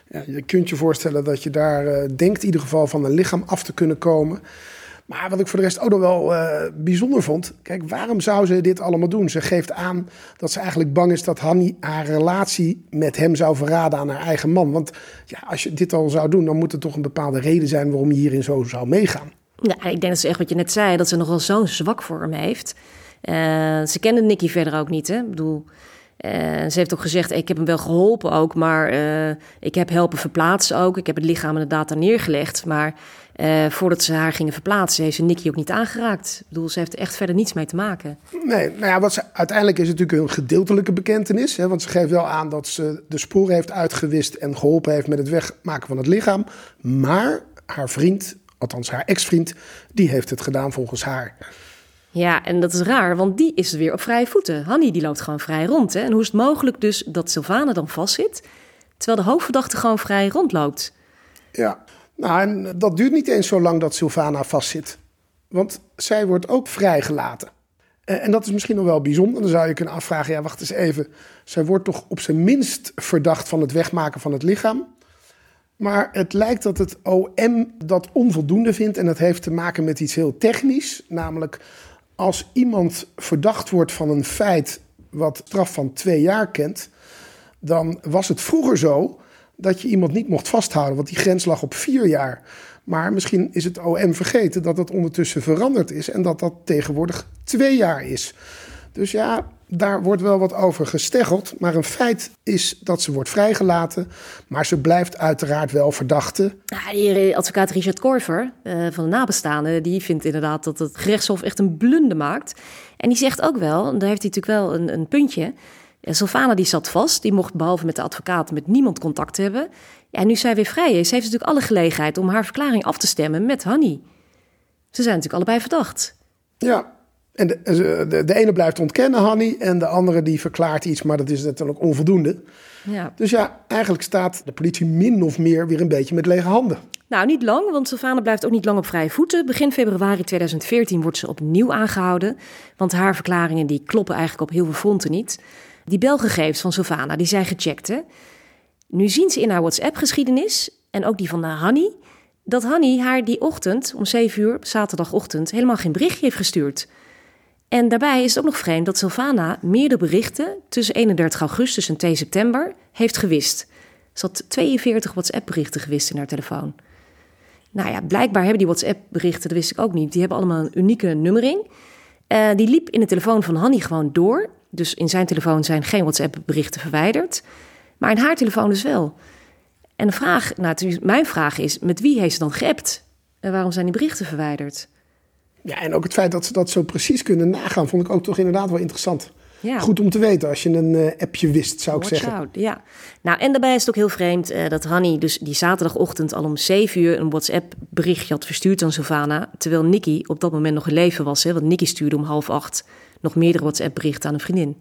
Ja, je kunt je voorstellen dat je daar uh, denkt in ieder geval van een lichaam af te kunnen komen. Maar wat ik voor de rest ook nog wel uh, bijzonder vond. Kijk, waarom zou ze dit allemaal doen? Ze geeft aan dat ze eigenlijk bang is dat Hanni haar relatie met hem zou verraden aan haar eigen man. Want ja, als je dit al zou doen, dan moet er toch een bepaalde reden zijn waarom je hierin zo zou meegaan. Ja, ik denk dat ze echt wat je net zei, dat ze nogal zo'n zwak voor hem heeft. Uh, ze kende Nicky verder ook niet, hè? Ik bedoel, uh, ze heeft ook gezegd, ik heb hem wel geholpen ook, maar uh, ik heb helpen verplaatsen ook. Ik heb het lichaam inderdaad daar neergelegd, maar voordat ze haar gingen verplaatsen, heeft ze Nicky ook niet aangeraakt. Ik bedoel, ze heeft echt verder niets mee te maken. Nee, nou ja, wat uiteindelijk is het natuurlijk een gedeeltelijke bekentenis. Hè, want ze geeft wel aan dat ze de sporen heeft uitgewist en geholpen heeft met het wegmaken van het lichaam. Maar haar vriend, althans haar ex-vriend, die heeft het gedaan volgens haar. Ja, en dat is raar, want die is weer op vrije voeten. Hanny die loopt gewoon vrij rond. Hè? En hoe is het mogelijk dus dat Sylvana dan vastzit, terwijl de hoofdverdachte gewoon vrij rondloopt? Ja, nou, en dat duurt niet eens zo lang dat Sylvana vastzit. Want zij wordt ook vrijgelaten. En dat is misschien nog wel bijzonder. Dan zou je kunnen afvragen: ja, wacht eens even. Zij wordt toch op zijn minst verdacht van het wegmaken van het lichaam. Maar het lijkt dat het OM dat onvoldoende vindt. En dat heeft te maken met iets heel technisch. Namelijk als iemand verdacht wordt van een feit wat straf van twee jaar kent. Dan was het vroeger zo dat je iemand niet mocht vasthouden, want die grens lag op vier jaar. Maar misschien is het OM vergeten dat dat ondertussen veranderd is en dat dat tegenwoordig twee jaar is. Dus ja, daar wordt wel wat over gesteggeld. Maar een feit is dat ze wordt vrijgelaten. Maar ze blijft uiteraard wel verdachte. Ja, hier, eh, advocaat Richard Korver uh, van de nabestaanden... die vindt inderdaad dat het gerechtshof echt een blunde maakt. En die zegt ook wel, en daar heeft hij natuurlijk wel een, een puntje... Ja, Sylvana die zat vast, die mocht behalve met de advocaat met niemand contact hebben. Ja, nu zij weer vrij is, heeft ze natuurlijk alle gelegenheid om haar verklaring af te stemmen met Hanny. Ze zijn natuurlijk allebei verdacht. Ja, en de, de, de, ene blijft ontkennen, Hanny, en de andere die verklaart iets, maar dat is natuurlijk onvoldoende. Ja. Dus ja, eigenlijk staat de politie min of meer weer een beetje met lege handen. Nou, niet lang, want Sylvana blijft ook niet lang op vrije voeten. Begin februari 2014 wordt ze opnieuw aangehouden, want haar verklaringen die kloppen eigenlijk op heel veel fronten niet. Die belgegevens van Sylvana, die zijn gecheckt. Hè? Nu zien ze in haar WhatsApp-geschiedenis, en ook die van Hanny, dat Hanny haar die ochtend, om 7 uur, zaterdagochtend, helemaal geen berichtje heeft gestuurd. En daarbij is het ook nog vreemd dat Sylvana meerdere berichten tussen 31 augustus en 2 september heeft gewist. Ze had 42 WhatsApp-berichten gewist in haar telefoon. Nou ja, blijkbaar hebben die WhatsApp-berichten, dat wist ik ook niet, die hebben allemaal een unieke nummering. Uh, die liep in de telefoon van Hanny gewoon door. Dus in zijn telefoon zijn geen WhatsApp-berichten verwijderd. Maar in haar telefoon dus wel. En de vraag, nou, mijn vraag is: met wie heeft ze dan geappt? En waarom zijn die berichten verwijderd? Ja, en ook het feit dat ze dat zo precies kunnen nagaan, vond ik ook toch inderdaad wel interessant. Ja. Goed om te weten als je een eh, appje wist, zou ik zeggen. out, ja. Nou, en daarbij is het ook heel vreemd eh, dat Hanny dus die zaterdagochtend al om 7 uur een WhatsApp-berichtje had verstuurd aan Sylvana. Terwijl Nicky op dat moment nog in leven was. Hè, want Nicky stuurde om half acht nog meerdere WhatsApp-berichten aan een vriendin.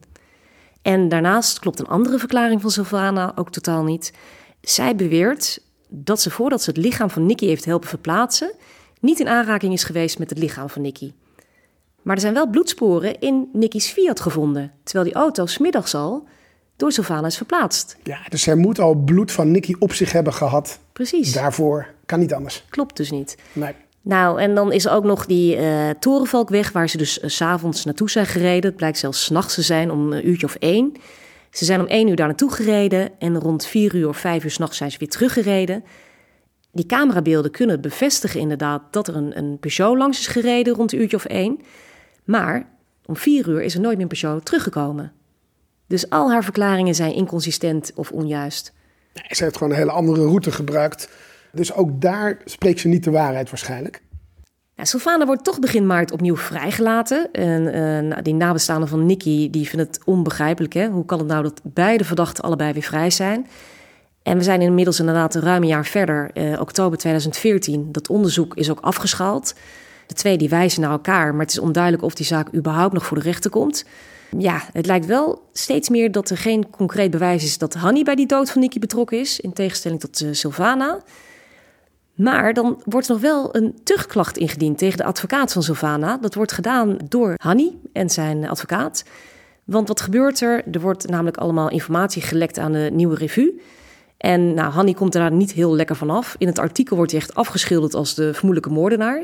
En daarnaast klopt een andere verklaring van Sylvana ook totaal niet. Zij beweert dat ze voordat ze het lichaam van Nicky heeft helpen verplaatsen, niet in aanraking is geweest met het lichaam van Nicky. Maar er zijn wel bloedsporen in Nicky's Fiat gevonden, terwijl die auto smiddags al door Sylvana is verplaatst. Ja, dus zij moet al bloed van Nicky op zich hebben gehad. Precies, Daarvoor kan niet anders. klopt dus niet. Nee. Nou, en dan is er ook nog die eh Torenvalkweg, waar ze dus s s'avonds naartoe zijn gereden. Het blijkt zelfs 's nachts te zijn, om een uurtje of één. Ze zijn om één uur daar naartoe gereden en rond vier uur of vijf uur s'nachts zijn ze weer teruggereden. Die camerabeelden kunnen bevestigen inderdaad dat er een, een Peugeot langs is gereden rond een uurtje of één. Maar om vier uur is er nooit meer een Peugeot teruggekomen. Dus al haar verklaringen zijn inconsistent of onjuist. Nee, Ze heeft gewoon een hele andere route gebruikt. Dus ook daar spreekt ze niet de waarheid waarschijnlijk. Ja, Sylvana wordt toch begin maart opnieuw vrijgelaten. En eh, die nabestaanden van Nicky die vinden het onbegrijpelijk. Hè? Hoe kan het nou dat beide verdachten allebei weer vrij zijn? En we zijn inmiddels inderdaad een ruim een jaar verder, eh, oktober 2014. Dat onderzoek is ook afgeschaald. De twee die wijzen naar elkaar, maar het is onduidelijk of die zaak überhaupt nog voor de rechter komt. Ja, het lijkt wel steeds meer dat er geen concreet bewijs is dat Hanny bij die dood van Nicky betrokken is, in tegenstelling tot eh, Sylvana. Maar dan wordt nog wel een terugklacht ingediend tegen de advocaat van Sylvana. Dat wordt gedaan door Hanny en zijn advocaat. Want wat gebeurt er? Er wordt namelijk allemaal informatie gelekt aan de Nieuwe Revue. En nou, Hanny komt er daar niet heel lekker vanaf. In het artikel wordt hij echt afgeschilderd als de vermoedelijke moordenaar.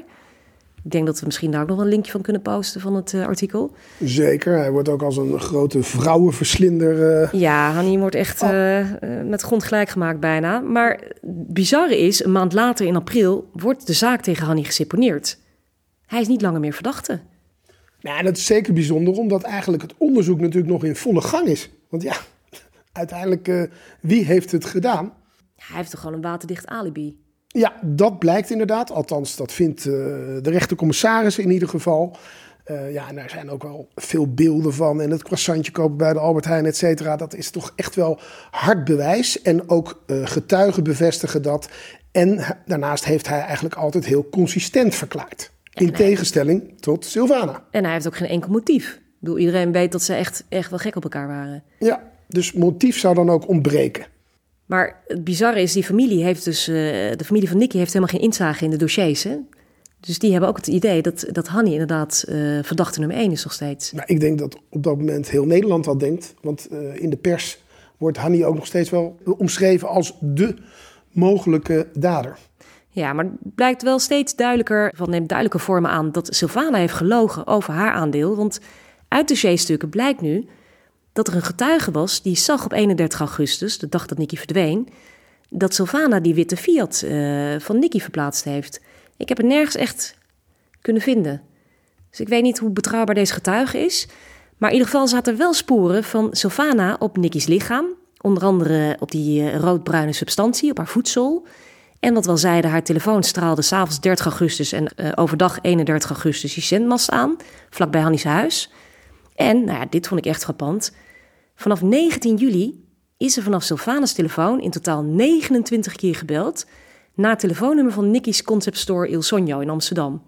Ik denk dat we misschien daar ook nog een linkje van kunnen posten van het eh, artikel. Zeker, hij wordt ook als een grote vrouwenverslinder. eh, Ja, Hanny wordt echt eh, eh, met grond gelijk gemaakt bijna. Maar bizarre is, een maand later in april wordt de zaak tegen Hanny geseponeerd. Hij is niet langer meer verdachte. Nou, dat is zeker bijzonder, omdat eigenlijk het onderzoek natuurlijk nog in volle gang is. Want ja, uiteindelijk, eh, wie heeft het gedaan? Hij heeft toch gewoon een waterdicht alibi. Ja, dat blijkt inderdaad. Althans, dat vindt eh, de rechtercommissaris in ieder geval. Eh, ja, en daar zijn ook wel veel beelden van. En het croissantje kopen bij de Albert Heijn, et cetera. Dat is toch echt wel hard bewijs. En ook getuigen bevestigen dat. En daarnaast heeft hij eigenlijk altijd heel consistent verklaard. In tegenstelling tot Sylvana. En hij heeft ook geen enkel motief. Ik bedoel, iedereen weet dat ze echt, echt wel gek op elkaar waren. Ja, dus motief zou dan ook ontbreken. Maar het bizarre is, die familie heeft dus... eh, de familie van Nicky heeft helemaal geen inzage in de dossiers, hè? Dus die hebben ook het idee dat, dat Hanny inderdaad eh, verdachte nummer één is nog steeds. Nou, ik denk dat op dat moment heel Nederland dat denkt. Want eh, in de pers wordt Hanni ook nog steeds wel omschreven als de mogelijke dader. Ja, maar het blijkt wel steeds duidelijker, van neemt duidelijke vormen aan, dat Sylvana heeft gelogen over haar aandeel. Want uit de G-stukken blijkt nu dat er een getuige was die zag op 31 augustus, de dag dat Nicky verdween, dat Sylvana die witte Fiat eh, van Nicky verplaatst heeft. Ik heb het nergens echt kunnen vinden. Dus ik weet niet hoe betrouwbaar deze getuige is. Maar in ieder geval zaten er wel sporen van Sylvana op Nicky's lichaam. Onder andere op die eh, roodbruine substantie op haar voedsel. En wat wel zeiden, haar telefoon straalde s'avonds 30 augustus en eh, overdag 31 augustus die zendmast aan, vlakbij Hannies huis. En, nou ja, dit vond ik echt frappant. Vanaf 19 juli is er vanaf Sylvana's telefoon in totaal 29 keer gebeld naar het telefoonnummer van Nicky's concept store Il Sogno in Amsterdam.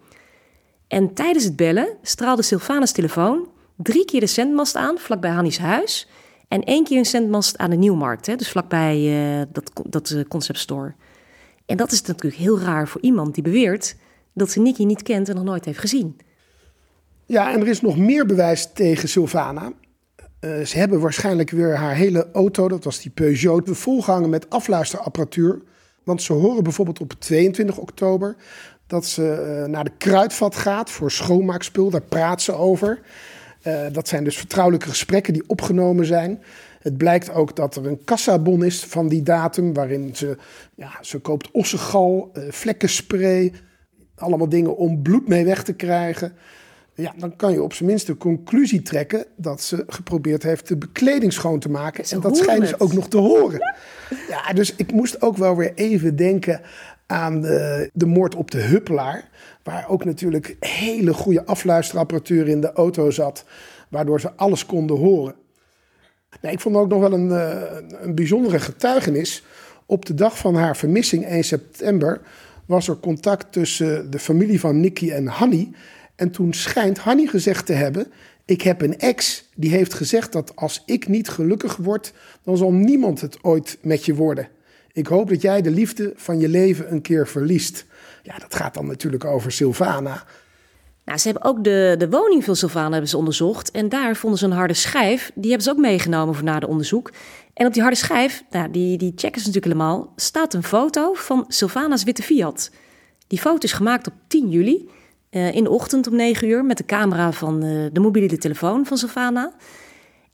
En tijdens het bellen straalde Sylvana's telefoon drie keer de zendmast aan vlakbij Hannies huis en één keer een zendmast aan de Nieuwmarkt, hè, dus vlakbij eh, dat, dat eh, concept store. En dat is natuurlijk heel raar voor iemand die beweert dat ze Nicky niet kent en nog nooit heeft gezien. Ja, en er is nog meer bewijs tegen Sylvana. Eh, ze hebben waarschijnlijk weer haar hele auto, dat was die Peugeot, volgehangen met afluisterapparatuur. Want ze horen bijvoorbeeld op 22 oktober dat ze eh, naar de kruidvat gaat voor schoonmaakspul. Daar praat ze over. Eh, dat zijn dus vertrouwelijke gesprekken die opgenomen zijn. Het blijkt ook dat er een kassabon is van die datum, waarin ze, ja, ze koopt ossegal, eh, vlekkenspray, allemaal dingen om bloed mee weg te krijgen. Ja, dan kan je op zijn minst de conclusie trekken dat ze geprobeerd heeft de bekleding schoon te maken. Ze en dat schijnen ze het. ook nog te horen. Ja, dus ik moest ook wel weer even denken aan de, de moord op de Huppelaar. Waar ook natuurlijk hele goede afluisterapparatuur in de auto zat. waardoor ze alles konden horen. Nee, ik vond ook nog wel een, uh, een bijzondere getuigenis. Op de dag van haar vermissing, 1 september, was er contact tussen de familie van Nicky en Hanny. En toen schijnt Hanny gezegd te hebben: Ik heb een ex die heeft gezegd dat als ik niet gelukkig word, dan zal niemand het ooit met je worden. Ik hoop dat jij de liefde van je leven een keer verliest. Ja, dat gaat dan natuurlijk over Sylvana. Nou, ze hebben ook de, de woning van Sylvana hebben ze onderzocht. En daar vonden ze een harde schijf. Die hebben ze ook meegenomen voor na de onderzoek. En op die harde schijf, nou, die, die checken ze natuurlijk helemaal, staat een foto van Sylvana's witte Fiat. Die foto is gemaakt op 10 juli, uh, in de ochtend om 9 uur, met de camera van uh, de mobiele telefoon van Sylvana.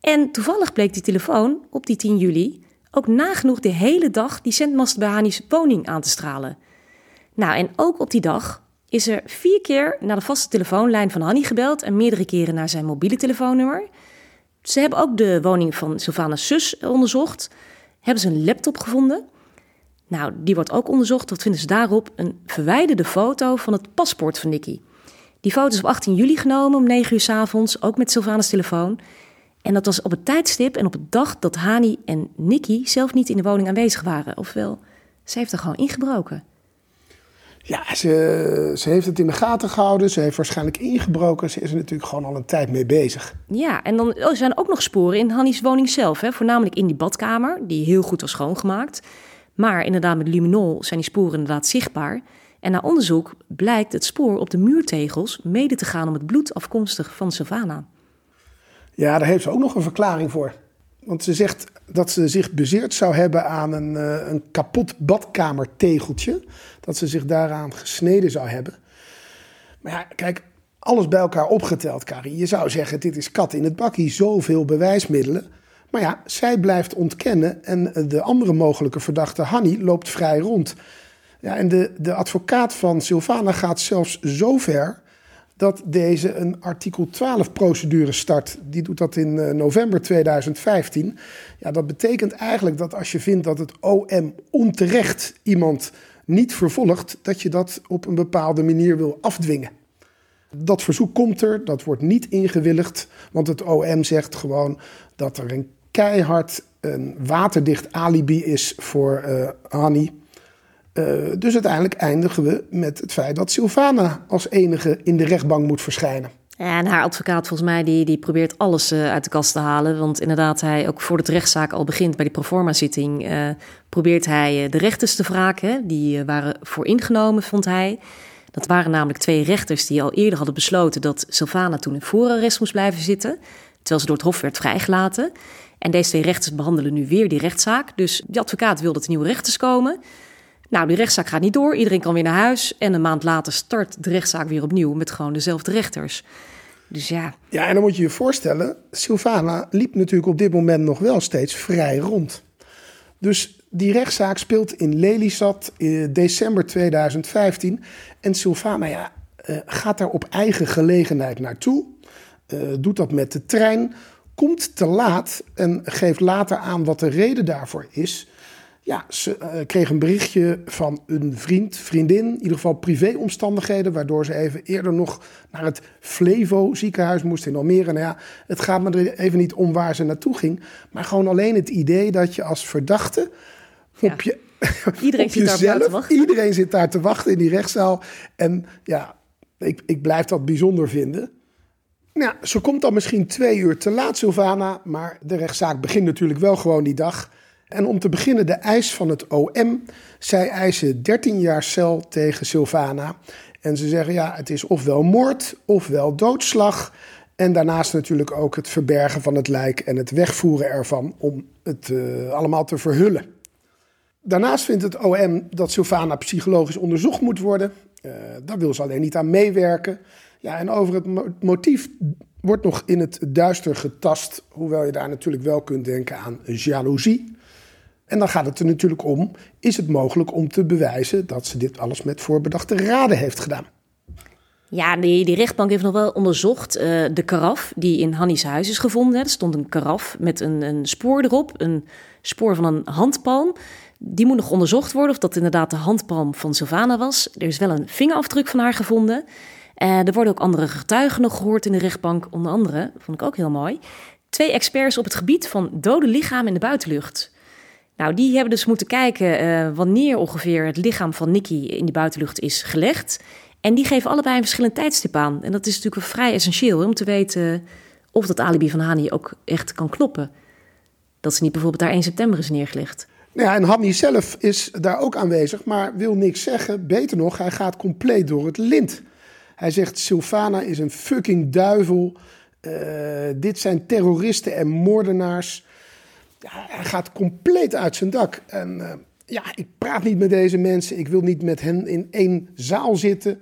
En toevallig bleek die telefoon op die 10 juli ook nagenoeg de hele dag die Hani's woning aan te stralen. Nou, en ook op die dag is er vier keer naar de vaste telefoonlijn van Hanni gebeld en meerdere keren naar zijn mobiele telefoonnummer. Ze hebben ook de woning van Sylvana's zus onderzocht. Hebben ze een laptop gevonden? Nou, die wordt ook onderzocht. Wat vinden ze daarop? Een verwijderde foto van het paspoort van Nicky. Die foto is op 18 juli genomen om 9 uur s avonds, ook met Sylvana's telefoon. En dat was op het tijdstip en op het dag dat Hani en Nicky zelf niet in de woning aanwezig waren. Ofwel, ze heeft er gewoon ingebroken. Ja, ze, ze heeft het in de gaten gehouden. Ze heeft waarschijnlijk ingebroken. Ze is er natuurlijk gewoon al een tijd mee bezig. Ja, en dan oh, er zijn ook nog sporen in Hannies woning zelf. Hè? Voornamelijk in die badkamer, die heel goed was schoongemaakt. Maar inderdaad, met luminol zijn die sporen inderdaad zichtbaar. En na onderzoek blijkt het spoor op de muurtegels mede te gaan om het bloed afkomstig van Savannah. Ja, daar heeft ze ook nog een verklaring voor. Want ze zegt dat ze zich bezeerd zou hebben aan een, uh, een kapot badkamertegeltje. Dat ze zich daaraan gesneden zou hebben. Maar ja, kijk, alles bij elkaar opgeteld, Carrie. Je zou zeggen, dit is kat in het bakkie, zoveel bewijsmiddelen. Maar ja, zij blijft ontkennen en de andere mogelijke verdachte, Hanny, loopt vrij rond. Ja, en de, de advocaat van Sylvana gaat zelfs zo ver dat deze een artikel 12-procedure start. Die doet dat in eh, november 2015. Ja, dat betekent eigenlijk dat als je vindt dat het OM onterecht iemand niet vervolgt, dat je dat op een bepaalde manier wil afdwingen. Dat verzoek komt er, dat wordt niet ingewilligd, want het OM zegt gewoon dat er een keihard, een waterdicht alibi is voor uh, Hanni. Uh, dus uiteindelijk eindigen we met het feit dat Sylvana als enige in de rechtbank moet verschijnen. En haar advocaat volgens mij die, die probeert alles uh, uit de kast te halen. Want inderdaad, hij ook voor de rechtszaak al begint bij die proforma-zitting... Probeert hij de rechters te wraken. Die waren voor ingenomen, vond hij. Dat waren namelijk twee rechters die al eerder hadden besloten... dat Sylvana toen in voorarrest moest blijven zitten... terwijl ze door het hof werd vrijgelaten. En deze twee rechters behandelen nu weer die rechtszaak. Dus die advocaat wil dat er nieuwe rechters komen... Nou, die rechtszaak gaat niet door. Iedereen kan weer naar huis. En een maand later start de rechtszaak weer opnieuw met gewoon dezelfde rechters. Dus ja. Ja, en dan moet je je voorstellen, Sylvana liep natuurlijk op dit moment nog wel steeds vrij rond. Dus die rechtszaak speelt in Lelystad in december 2015. En Sylvana ja, eh, gaat daar op eigen gelegenheid naartoe. Uh, doet dat met de trein. Komt te laat en geeft later aan wat de reden daarvoor is. Ja, ze uh, kreeg een berichtje van een vriend, vriendin, in ieder geval privéomstandigheden, waardoor ze even eerder nog naar het Flevo ziekenhuis moest in Almere. Nou ja, het gaat me er even niet om waar ze naartoe ging, maar gewoon alleen het idee dat je als verdachte op je Iedereen zit jezelf, daar te wachten. Iedereen zit daar te wachten in die rechtszaal. En ja, ik, ik blijf dat bijzonder vinden. Nou, ze komt dan misschien twee uur te laat, Sylvana. Maar de rechtszaak begint natuurlijk wel gewoon die dag. En om te beginnen de eis van het OM. Zij eisen 13 jaar cel tegen Sylvana. En ze zeggen ja, het is ofwel moord ofwel doodslag. En daarnaast natuurlijk ook het verbergen van het lijk en het wegvoeren ervan om het uh, allemaal te verhullen. Daarnaast vindt het OM dat Sylvana psychologisch onderzocht moet worden. Uh, daar wil ze alleen niet aan meewerken. Ja, en over het motief wordt nog in het duister getast. Hoewel je daar natuurlijk wel kunt denken aan jaloezie. En dan gaat het er natuurlijk om: is het mogelijk om te bewijzen dat ze dit alles met voorbedachte raden heeft gedaan? Ja, die, rechtbank heeft nog wel onderzocht uh, de karaf die in Hannies huis is gevonden. Er stond een karaf met een, een spoor erop, een spoor van een handpalm. Die moet nog onderzocht worden of dat inderdaad de handpalm van Sylvana was. Er is wel een vingerafdruk van haar gevonden. Er worden ook andere getuigen nog gehoord in de rechtbank. Onder andere, vond ik ook heel mooi, twee experts op het gebied van dode lichamen in de buitenlucht. Nou, die hebben dus moeten kijken uh, wanneer ongeveer het lichaam van Nicky in de buitenlucht is gelegd. En die geven allebei een verschillend tijdstip aan. En dat is natuurlijk vrij essentieel om te weten of dat alibi van Hani ook echt kan kloppen. Dat ze niet bijvoorbeeld daar 1 september is neergelegd. Nou ja, en Hani zelf is daar ook aanwezig, maar wil niks zeggen. Beter nog, hij gaat compleet door het lint. Hij zegt: Sylvana is een fucking duivel. Uh, dit zijn terroristen en moordenaars ja, hij gaat compleet uit zijn dak. En uh, ja, ik praat niet met deze mensen. Ik wil niet met hen in één zaal zitten.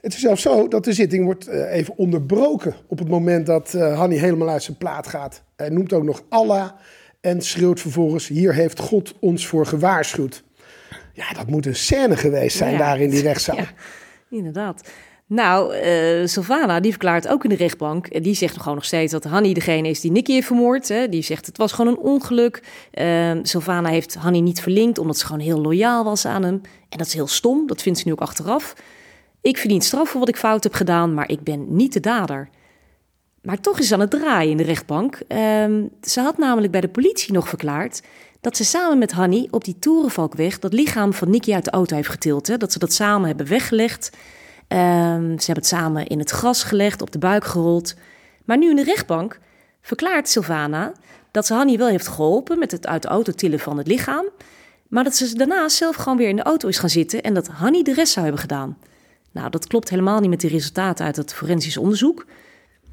Het is zelfs zo dat de zitting wordt uh, even onderbroken op het moment dat Hanni helemaal uit zijn plaat gaat. Hij noemt ook nog Allah en schreeuwt vervolgens: Hier heeft God ons voor gewaarschuwd. Ja, dat moet een scène geweest zijn ja, daar in die rechtszaal. Ja, inderdaad. Nou, uh, Sylvana, die verklaart ook in de rechtbank. Die zegt gewoon nog steeds dat Hanni degene is die Nicky heeft vermoord. Hè. Die zegt het was gewoon een ongeluk. Uh, Sylvana heeft Hanni niet verlinkt omdat ze gewoon heel loyaal was aan hem. En dat is heel stom, dat vindt ze nu ook achteraf. Ik verdien straf voor wat ik fout heb gedaan, maar ik ben niet de dader. Maar toch is ze aan het draaien in de rechtbank. Uh, ze had namelijk bij de politie nog verklaard dat ze samen met Hanni op die Torenvalkweg dat lichaam van Nicky uit de auto heeft getild. Hè. Dat ze dat samen hebben weggelegd. Um, ze hebben het samen in het gras gelegd, op de buik gerold. Maar nu in de rechtbank verklaart Sylvana dat ze Hanni wel heeft geholpen met het uit de auto tillen van het lichaam. Maar dat ze daarna zelf gewoon weer in de auto is gaan zitten en dat Hanni de rest zou hebben gedaan. Nou, dat klopt helemaal niet met de resultaten uit het forensisch onderzoek.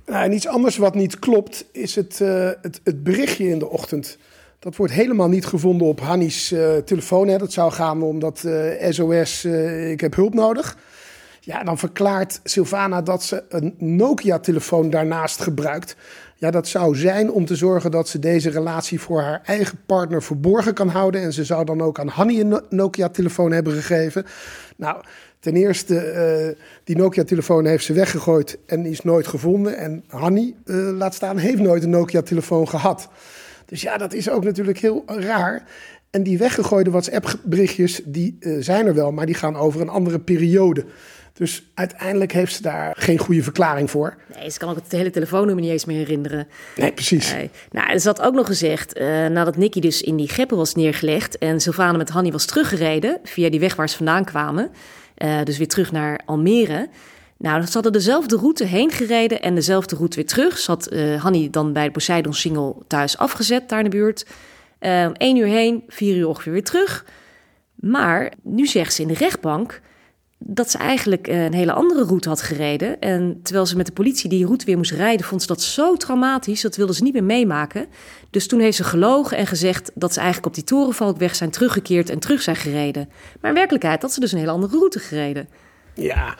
Nou, en iets anders wat niet klopt is het, uh, het, het, berichtje in de ochtend. Dat wordt helemaal niet gevonden op Hanni's uh, telefoon. Hè. Dat zou gaan om dat SOS, ik heb hulp nodig. Ja, dan verklaart Sylvana dat ze een Nokia-telefoon daarnaast gebruikt. Ja, dat zou zijn om te zorgen dat ze deze relatie voor haar eigen partner verborgen kan houden. En ze zou dan ook aan Hanny een Nokia-telefoon hebben gegeven. Nou, ten eerste, uh, die Nokia-telefoon heeft ze weggegooid en is nooit gevonden. En Hanny, uh, laat staan, heeft nooit een Nokia-telefoon gehad. Dus ja, dat is ook natuurlijk heel raar. En die weggegooide WhatsApp-berichtjes, die uh, zijn er wel, maar die gaan over een andere periode. Dus uiteindelijk heeft ze daar geen goede verklaring voor. Nee, ze kan ook het hele telefoonnummer niet eens meer herinneren. Nee, precies. Nee. Nou, ze had ook nog gezegd, uh, nadat Nicky dus in die greppel was neergelegd... en Sylvana met Hanny was teruggereden via die weg waar ze vandaan kwamen... Uh, dus weer terug naar Almere... Nou, ze hadden dezelfde route heen gereden en dezelfde route weer terug. Ze had uh, Hanny dan bij de Poseidon Single thuis afgezet, daar in de buurt. Één uur heen, vier uur ongeveer weer terug. Maar nu zegt ze in de rechtbank dat ze eigenlijk eh, een hele andere route had gereden. En terwijl ze met de politie die route weer moest rijden, vond ze dat zo traumatisch. Dat wilde ze niet meer meemaken. Dus toen heeft ze gelogen en gezegd dat ze eigenlijk op die torenvalkweg zijn teruggekeerd en terug zijn gereden. Maar in werkelijkheid had ze dus een hele andere route gereden. Ja,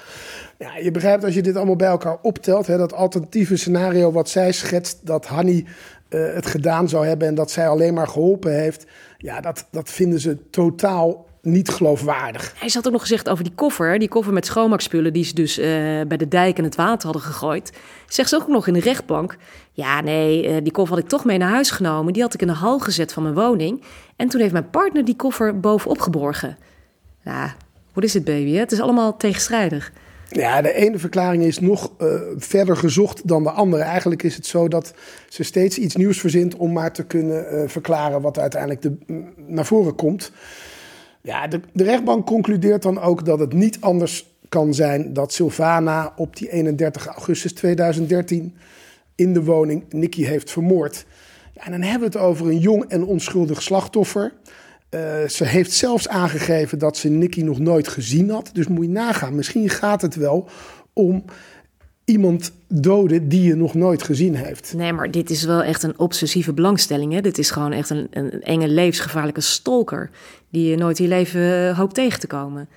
ja je begrijpt als je dit allemaal bij elkaar optelt, hè, dat alternatieve scenario wat zij schetst, dat Hanny uh, het gedaan zou hebben en dat zij alleen maar geholpen heeft. Ja, dat, dat vinden ze totaal niet geloofwaardig. Hij zat ook nog gezegd over die koffer, die koffer met schoonmaakspullen die ze dus uh, bij de dijk in het water hadden gegooid. Zegt ze ook nog in de rechtbank: Ja, nee, uh, die koffer had ik toch mee naar huis genomen. Die had ik in de hal gezet van mijn woning. En toen heeft mijn partner die koffer bovenop geborgen. Nou, wat is het, baby? Hè? Het is allemaal tegenstrijdig. Ja, de ene verklaring is nog uh, verder gezocht dan de andere. Eigenlijk is het zo dat ze steeds iets nieuws verzint om maar te kunnen verklaren wat uiteindelijk de, naar voren komt. Ja, de, de rechtbank concludeert dan ook dat het niet anders kan zijn dat Sylvana op die 31 augustus 2013 in de woning Nicky heeft vermoord. Ja, en dan hebben we het over een jong en onschuldig slachtoffer. Uh, ze heeft zelfs aangegeven dat ze Nicky nog nooit gezien had. Dus moet je nagaan. Misschien gaat het wel om iemand doden die je nog nooit gezien heeft. Nee, maar dit is wel echt een obsessieve belangstelling. Hè? Dit is gewoon echt een, een enge, levensgevaarlijke stalker... die je nooit in je leven eh, hoopt tegen te komen.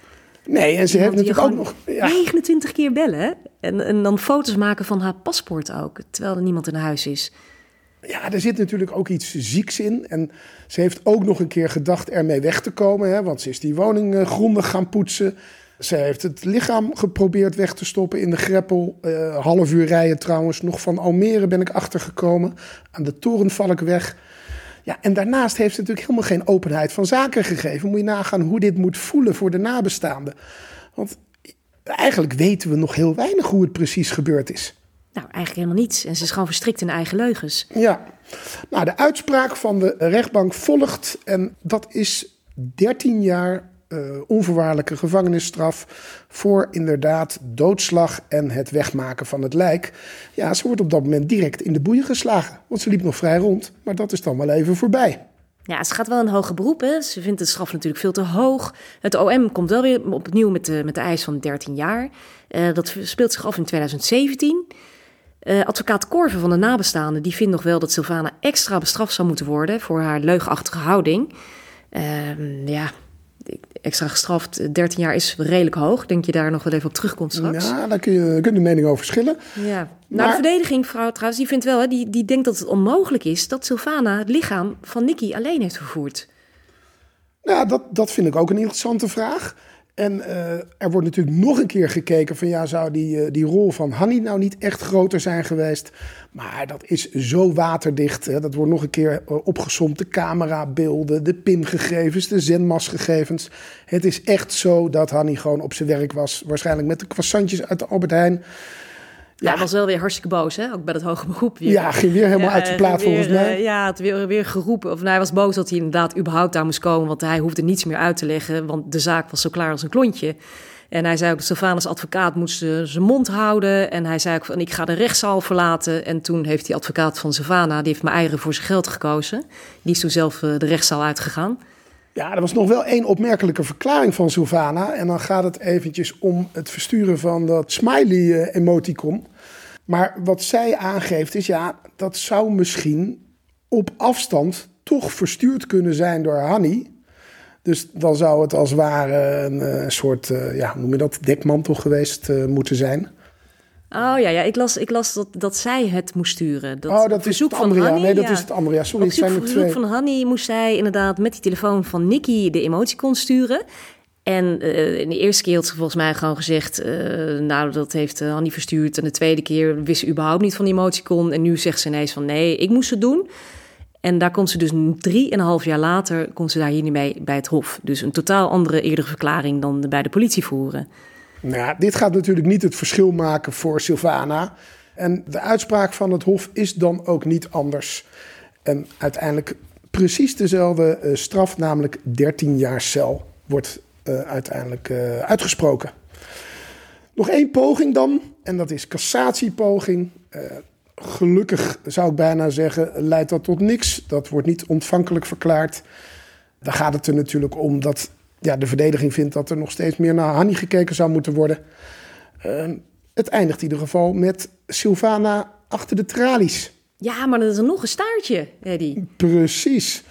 Nee, en ze heeft natuurlijk ook nog... Ja. 29 keer bellen en, en dan foto's maken van haar paspoort ook... terwijl er niemand in huis is. Ja, er zit natuurlijk ook iets zieks in. En ze heeft ook nog een keer gedacht ermee weg te komen. Hè, want ze is die woning uh, grondig gaan poetsen. Ze heeft het lichaam geprobeerd weg te stoppen in de greppel. Uh, half uur rijden trouwens. Nog van Almere ben ik achtergekomen. Aan de Torenvalkweg. Ja, en daarnaast heeft ze natuurlijk helemaal geen openheid van zaken gegeven. Moet je nagaan hoe dit moet voelen voor de nabestaanden. Want eigenlijk weten we nog heel weinig hoe het precies gebeurd is. Nou, eigenlijk helemaal niets. En ze is gewoon verstrikt in eigen leugens. Ja, nou, de uitspraak van de rechtbank volgt. En dat is 13 jaar uh, onvoorwaardelijke gevangenisstraf voor inderdaad doodslag en het wegmaken van het lijk. Ja, ze wordt op dat moment direct in de boeien geslagen, want ze liep nog vrij rond, maar dat is dan wel even voorbij. Ja, ze gaat wel een hoge beroep. Hè. Ze vindt de straf natuurlijk veel te hoog. Het OM komt wel weer opnieuw met de, met de eis van 13 jaar. Uh, dat speelt zich af in 2017. Uh, advocaat Korven van de nabestaanden die vindt nog wel dat Sylvana extra bestraft zou moeten worden voor haar leugenachtige houding. Uh, ja, extra gestraft, 13 jaar is redelijk hoog. Denk je daar nog wel even op terugkomt straks? Ja, daar kun je, kun je mening over verschillen. Ja. Nou, de verdediging, vrouw trouwens, die vindt wel, hè, die, die denkt dat het onmogelijk is dat Sylvana het lichaam van Nicky alleen heeft vervoerd. Nou, dat, dat vind ik ook een interessante vraag. En uh, er wordt natuurlijk nog een keer gekeken van ja, zou die, uh, die rol van Hanny nou niet echt groter zijn geweest? Maar dat is zo waterdicht. Hè? Dat wordt nog een keer uh, opgesomd. De camerabeelden, de pingegevens, de zendmasgegevens. Het is echt zo dat Hanny gewoon op zijn werk was. Waarschijnlijk met de croissantjes uit de Albert Heijn. Ja, hij was wel weer hartstikke boos, hè? Ook bij het hoge beroep. Weer. Ja, ging weer helemaal uit zijn plaat volgens mij. ja, het weer, weer geroepen. Of nou, hij was boos dat hij inderdaad überhaupt daar moest komen. Want hij hoefde niets meer uit te leggen. Want de zaak was zo klaar als een klontje. En hij zei ook, Sylvanus advocaat moest zijn mond houden. En hij zei ook van, ik ga de rechtszaal verlaten. En toen heeft die advocaat van Sylvana, die heeft mijn eigen voor zijn geld gekozen. Die is toen zelf de rechtszaal uitgegaan. Ja, er was nog wel één opmerkelijke verklaring van Sylvana. En dan gaat het eventjes om het versturen van dat smiley-emoticon. Maar wat zij aangeeft is, ja, dat zou misschien op afstand toch verstuurd kunnen zijn door Hanny. Dus dan zou het als het ware een, eh, soort, uh, ja, hoe noem je dat, dekmantel geweest uh, moeten zijn. Oh ja, ja ik, las, ik las dat, dat zij het moest sturen. Dat oh, dat is het. Van Hanny, nee, dat ja. is het andere. Ja, sorry, het zijn er twee. van Hanny moest zij inderdaad met die telefoon van Nicky de emoticon sturen. En uh, in de eerste keer had ze volgens mij gewoon gezegd... Uh, nou, dat heeft uh, Hanny verstuurd. En de tweede keer wist ze überhaupt niet van die emoticon. En nu zegt ze ineens van nee, ik moest het doen. En daar komt ze dus drie en een half jaar later... komt ze daar hier niet mee bij het hof. Dus een totaal andere eerdere verklaring dan bij de politie voeren. Nou dit gaat natuurlijk niet het verschil maken voor Sylvana. En de uitspraak van het Hof is dan ook niet anders. En uiteindelijk precies dezelfde uh, straf, namelijk 13 jaar cel, wordt uh, uiteindelijk uh, uitgesproken. Nog één poging dan, en dat is cassatiepoging. gelukkig zou ik bijna zeggen, leidt dat tot niks. Dat wordt niet ontvankelijk verklaard. Daar gaat het er natuurlijk om dat ja, de verdediging vindt dat er nog steeds meer naar Hanni gekeken zou moeten worden. Uh, het eindigt in ieder geval met Sylvana achter de tralies. Ja, maar dat is nog een staartje, Eddie. Precies.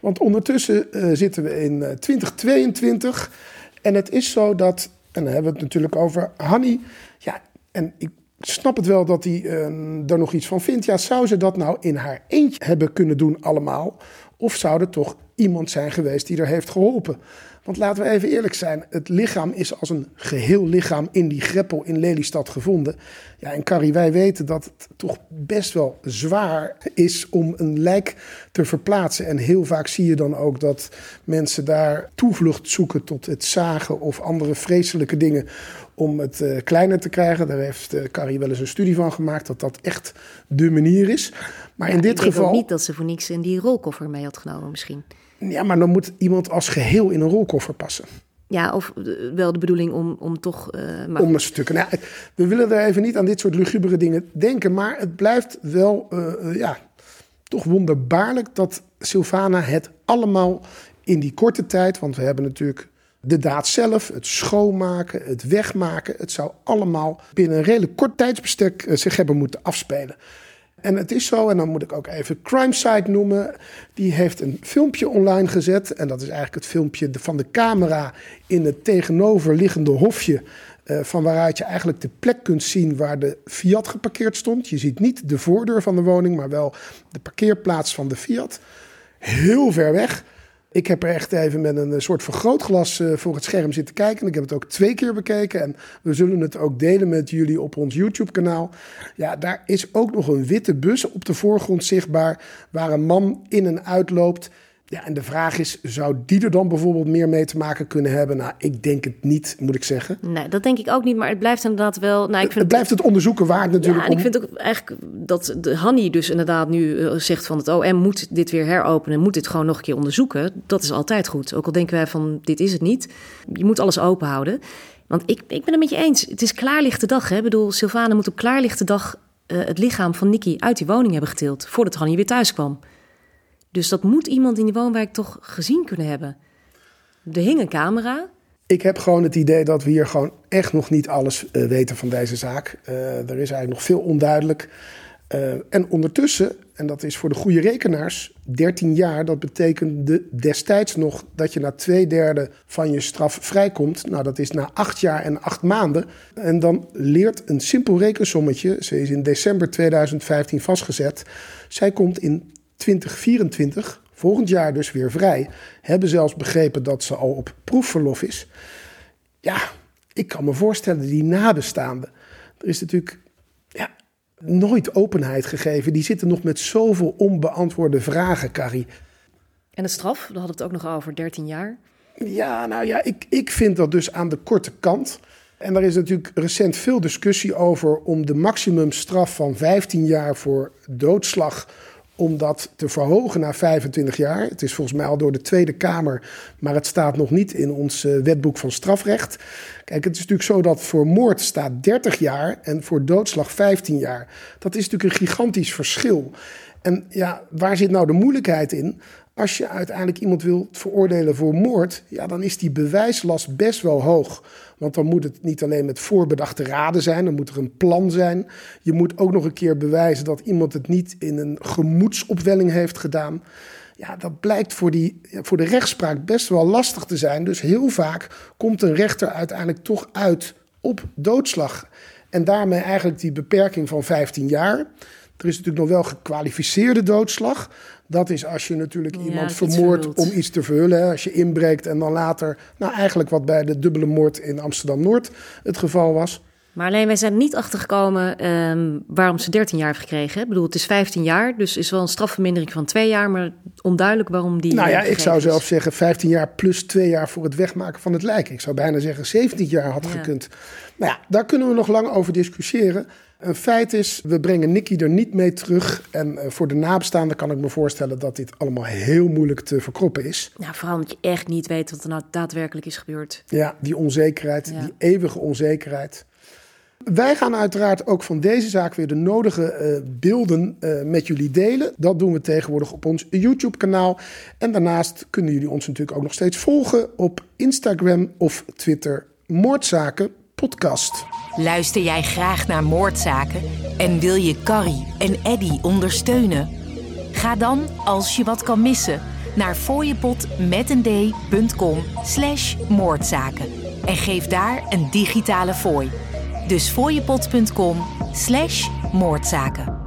Want ondertussen uh, zitten we in 2022. Eh, en het is zo dat, en dan hebben we het natuurlijk over Hanni. Ja, en ik snap het wel dat hij uh, er nog iets van vindt. Ja, zou ze dat nou in haar eentje hebben kunnen doen allemaal? Of zou er toch iemand zijn geweest die er heeft geholpen? Want laten we even eerlijk zijn, het lichaam is als een geheel lichaam in die greppel in Lelystad gevonden. Ja, en Carrie, wij weten dat het toch best wel zwaar is om een lijk te verplaatsen. En heel vaak zie je dan ook dat mensen daar toevlucht zoeken tot het zagen of andere vreselijke dingen om het uh, kleiner te krijgen. Daar heeft uh, Carrie wel eens een studie van gemaakt dat dat echt de manier is. Maar ja, in dit ik geval. Ik niet dat ze voor niks in die rolkoffer mee had genomen, misschien. Ja, maar dan moet iemand als geheel in een rolkoffer passen. Ja, of wel de bedoeling om, om toch... Uh, maar... Om stukken. Nou, we willen er even niet aan dit soort lugubere dingen denken... maar het blijft wel, uh, ja, toch wonderbaarlijk... dat Sylvana het allemaal in die korte tijd... want we hebben natuurlijk de daad zelf, het schoonmaken, het wegmaken... het zou allemaal binnen een redelijk kort tijdsbestek zich hebben moeten afspelen... En het is zo, en dan moet ik ook even Crimeside noemen. Die heeft een filmpje online gezet. En dat is eigenlijk het filmpje van de camera in het tegenoverliggende hofje. Uh, van waaruit je eigenlijk de plek kunt zien waar de Fiat geparkeerd stond. Je ziet niet de voordeur van de woning, maar wel de parkeerplaats van de Fiat. Heel ver weg. Ik heb er echt even met een soort vergrootglas uh, voor het scherm zitten kijken. Ik heb het ook twee keer bekeken. En we zullen het ook delen met jullie op ons YouTube-kanaal. Ja, daar is ook nog een witte bus op de voorgrond zichtbaar. Waar een man in en uitloopt. Ja, en de vraag is, zou die er dan bijvoorbeeld meer mee te maken kunnen hebben? Nou, ik denk het niet, moet ik zeggen. Nee, dat denk ik ook niet, maar het blijft inderdaad wel... Nou, ik vind het blijft het onderzoeken waard natuurlijk. Ja, en ik vind ook eigenlijk dat de Hanni dus inderdaad nu eh, zegt van het OM moet dit weer heropenen, moet dit gewoon nog een keer onderzoeken. Dat is altijd goed. Ook al denken wij van dit is het niet. Je moet alles open houden. Want ik, ik ben het met je eens. Het is klaarlichte dag. Hè? Ik bedoel, Sylvana moet op klaarlichte dag uh, het lichaam van Nicky uit die woning hebben getild. Voordat Hanni weer thuis kwam. Dus dat moet iemand in die woonwijk toch gezien kunnen hebben. Er hing een camera. Ik heb gewoon het idee dat we hier gewoon echt nog niet alles uh, weten van deze zaak. Uh, er is eigenlijk nog veel onduidelijk. Uh, en ondertussen, en dat is voor de goede rekenaars, 13 jaar, dat betekende destijds nog dat je na twee derde van je straf vrijkomt. Nou, dat is na acht jaar en acht maanden. En dan leert een simpel rekensommetje, ze is in december 2015 vastgezet, zij komt in 2024, volgend jaar dus weer vrij. Hebben zelfs begrepen dat ze al op proefverlof is. Ja, ik kan me voorstellen, die nabestaanden. Er is natuurlijk ja, nooit openheid gegeven. Die zitten nog met zoveel onbeantwoorde vragen, Carrie. En de straf, daar hadden we het ook nog over, 13 jaar. Ja, nou ja, ik, ik vind dat dus aan de korte kant. En er is natuurlijk recent veel discussie over om de maximumstraf van 15 jaar voor doodslag om dat te verhogen naar 25 jaar. Het is volgens mij al door de Tweede Kamer, maar het staat nog niet in ons eh, wetboek van strafrecht. Kijk, het is natuurlijk zo dat voor moord staat 30 jaar en voor doodslag 15 jaar. Dat is natuurlijk een gigantisch verschil. En ja, waar zit nou de moeilijkheid in? Als je uiteindelijk iemand wilt veroordelen voor moord, ja, dan is die bewijslast best wel hoog. Want dan moet het niet alleen met voorbedachte raden zijn, dan moet er een plan zijn. Je moet ook nog een keer bewijzen dat iemand het niet in een gemoedsopwelling heeft gedaan. Ja, dat blijkt voor, die, voor de rechtspraak best wel lastig te zijn. Dus heel vaak komt een rechter uiteindelijk toch uit op doodslag. En daarmee eigenlijk die beperking van 15 jaar. Er is natuurlijk nog wel gekwalificeerde doodslag. Dat is als je natuurlijk iemand vermoordt om iets te verhullen. Als je inbreekt en dan later, nou eigenlijk wat bij de dubbele moord in Amsterdam-Noord het geval was. Maar alleen wij zijn niet achtergekomen um, waarom ze 13 jaar heeft gekregen. Ik bedoel, het is 15 jaar, dus is wel een strafvermindering van twee jaar, maar onduidelijk waarom die. Nou ja, ik zou zelf zeggen 15 jaar plus twee jaar voor het wegmaken van het lijk. Ik zou bijna zeggen 17 jaar had gekund. Nou ja, daar kunnen we nog lang over discussiëren. Een feit is, we brengen Nicky er niet mee terug. En eh, voor de nabestaanden kan ik me voorstellen dat dit allemaal heel moeilijk te verkroppen is. Ja, vooral omdat je echt niet weet wat er nou daadwerkelijk is gebeurd. Ja, die onzekerheid, die eeuwige onzekerheid. Wij gaan uiteraard ook van deze zaak weer de nodige uh, beelden uh, met jullie delen. Dat doen we tegenwoordig op ons YouTube-kanaal. En daarnaast kunnen jullie ons natuurlijk ook nog steeds volgen op Instagram of Twitter. Moordzaken podcast. Luister jij graag naar moordzaken en wil je Carrie en Eddy ondersteunen? Ga dan, als je wat kan missen, naar fooiepot.com slash moordzaken en geef daar een digitale fooi. Dus fooiepot.com slash moordzaken.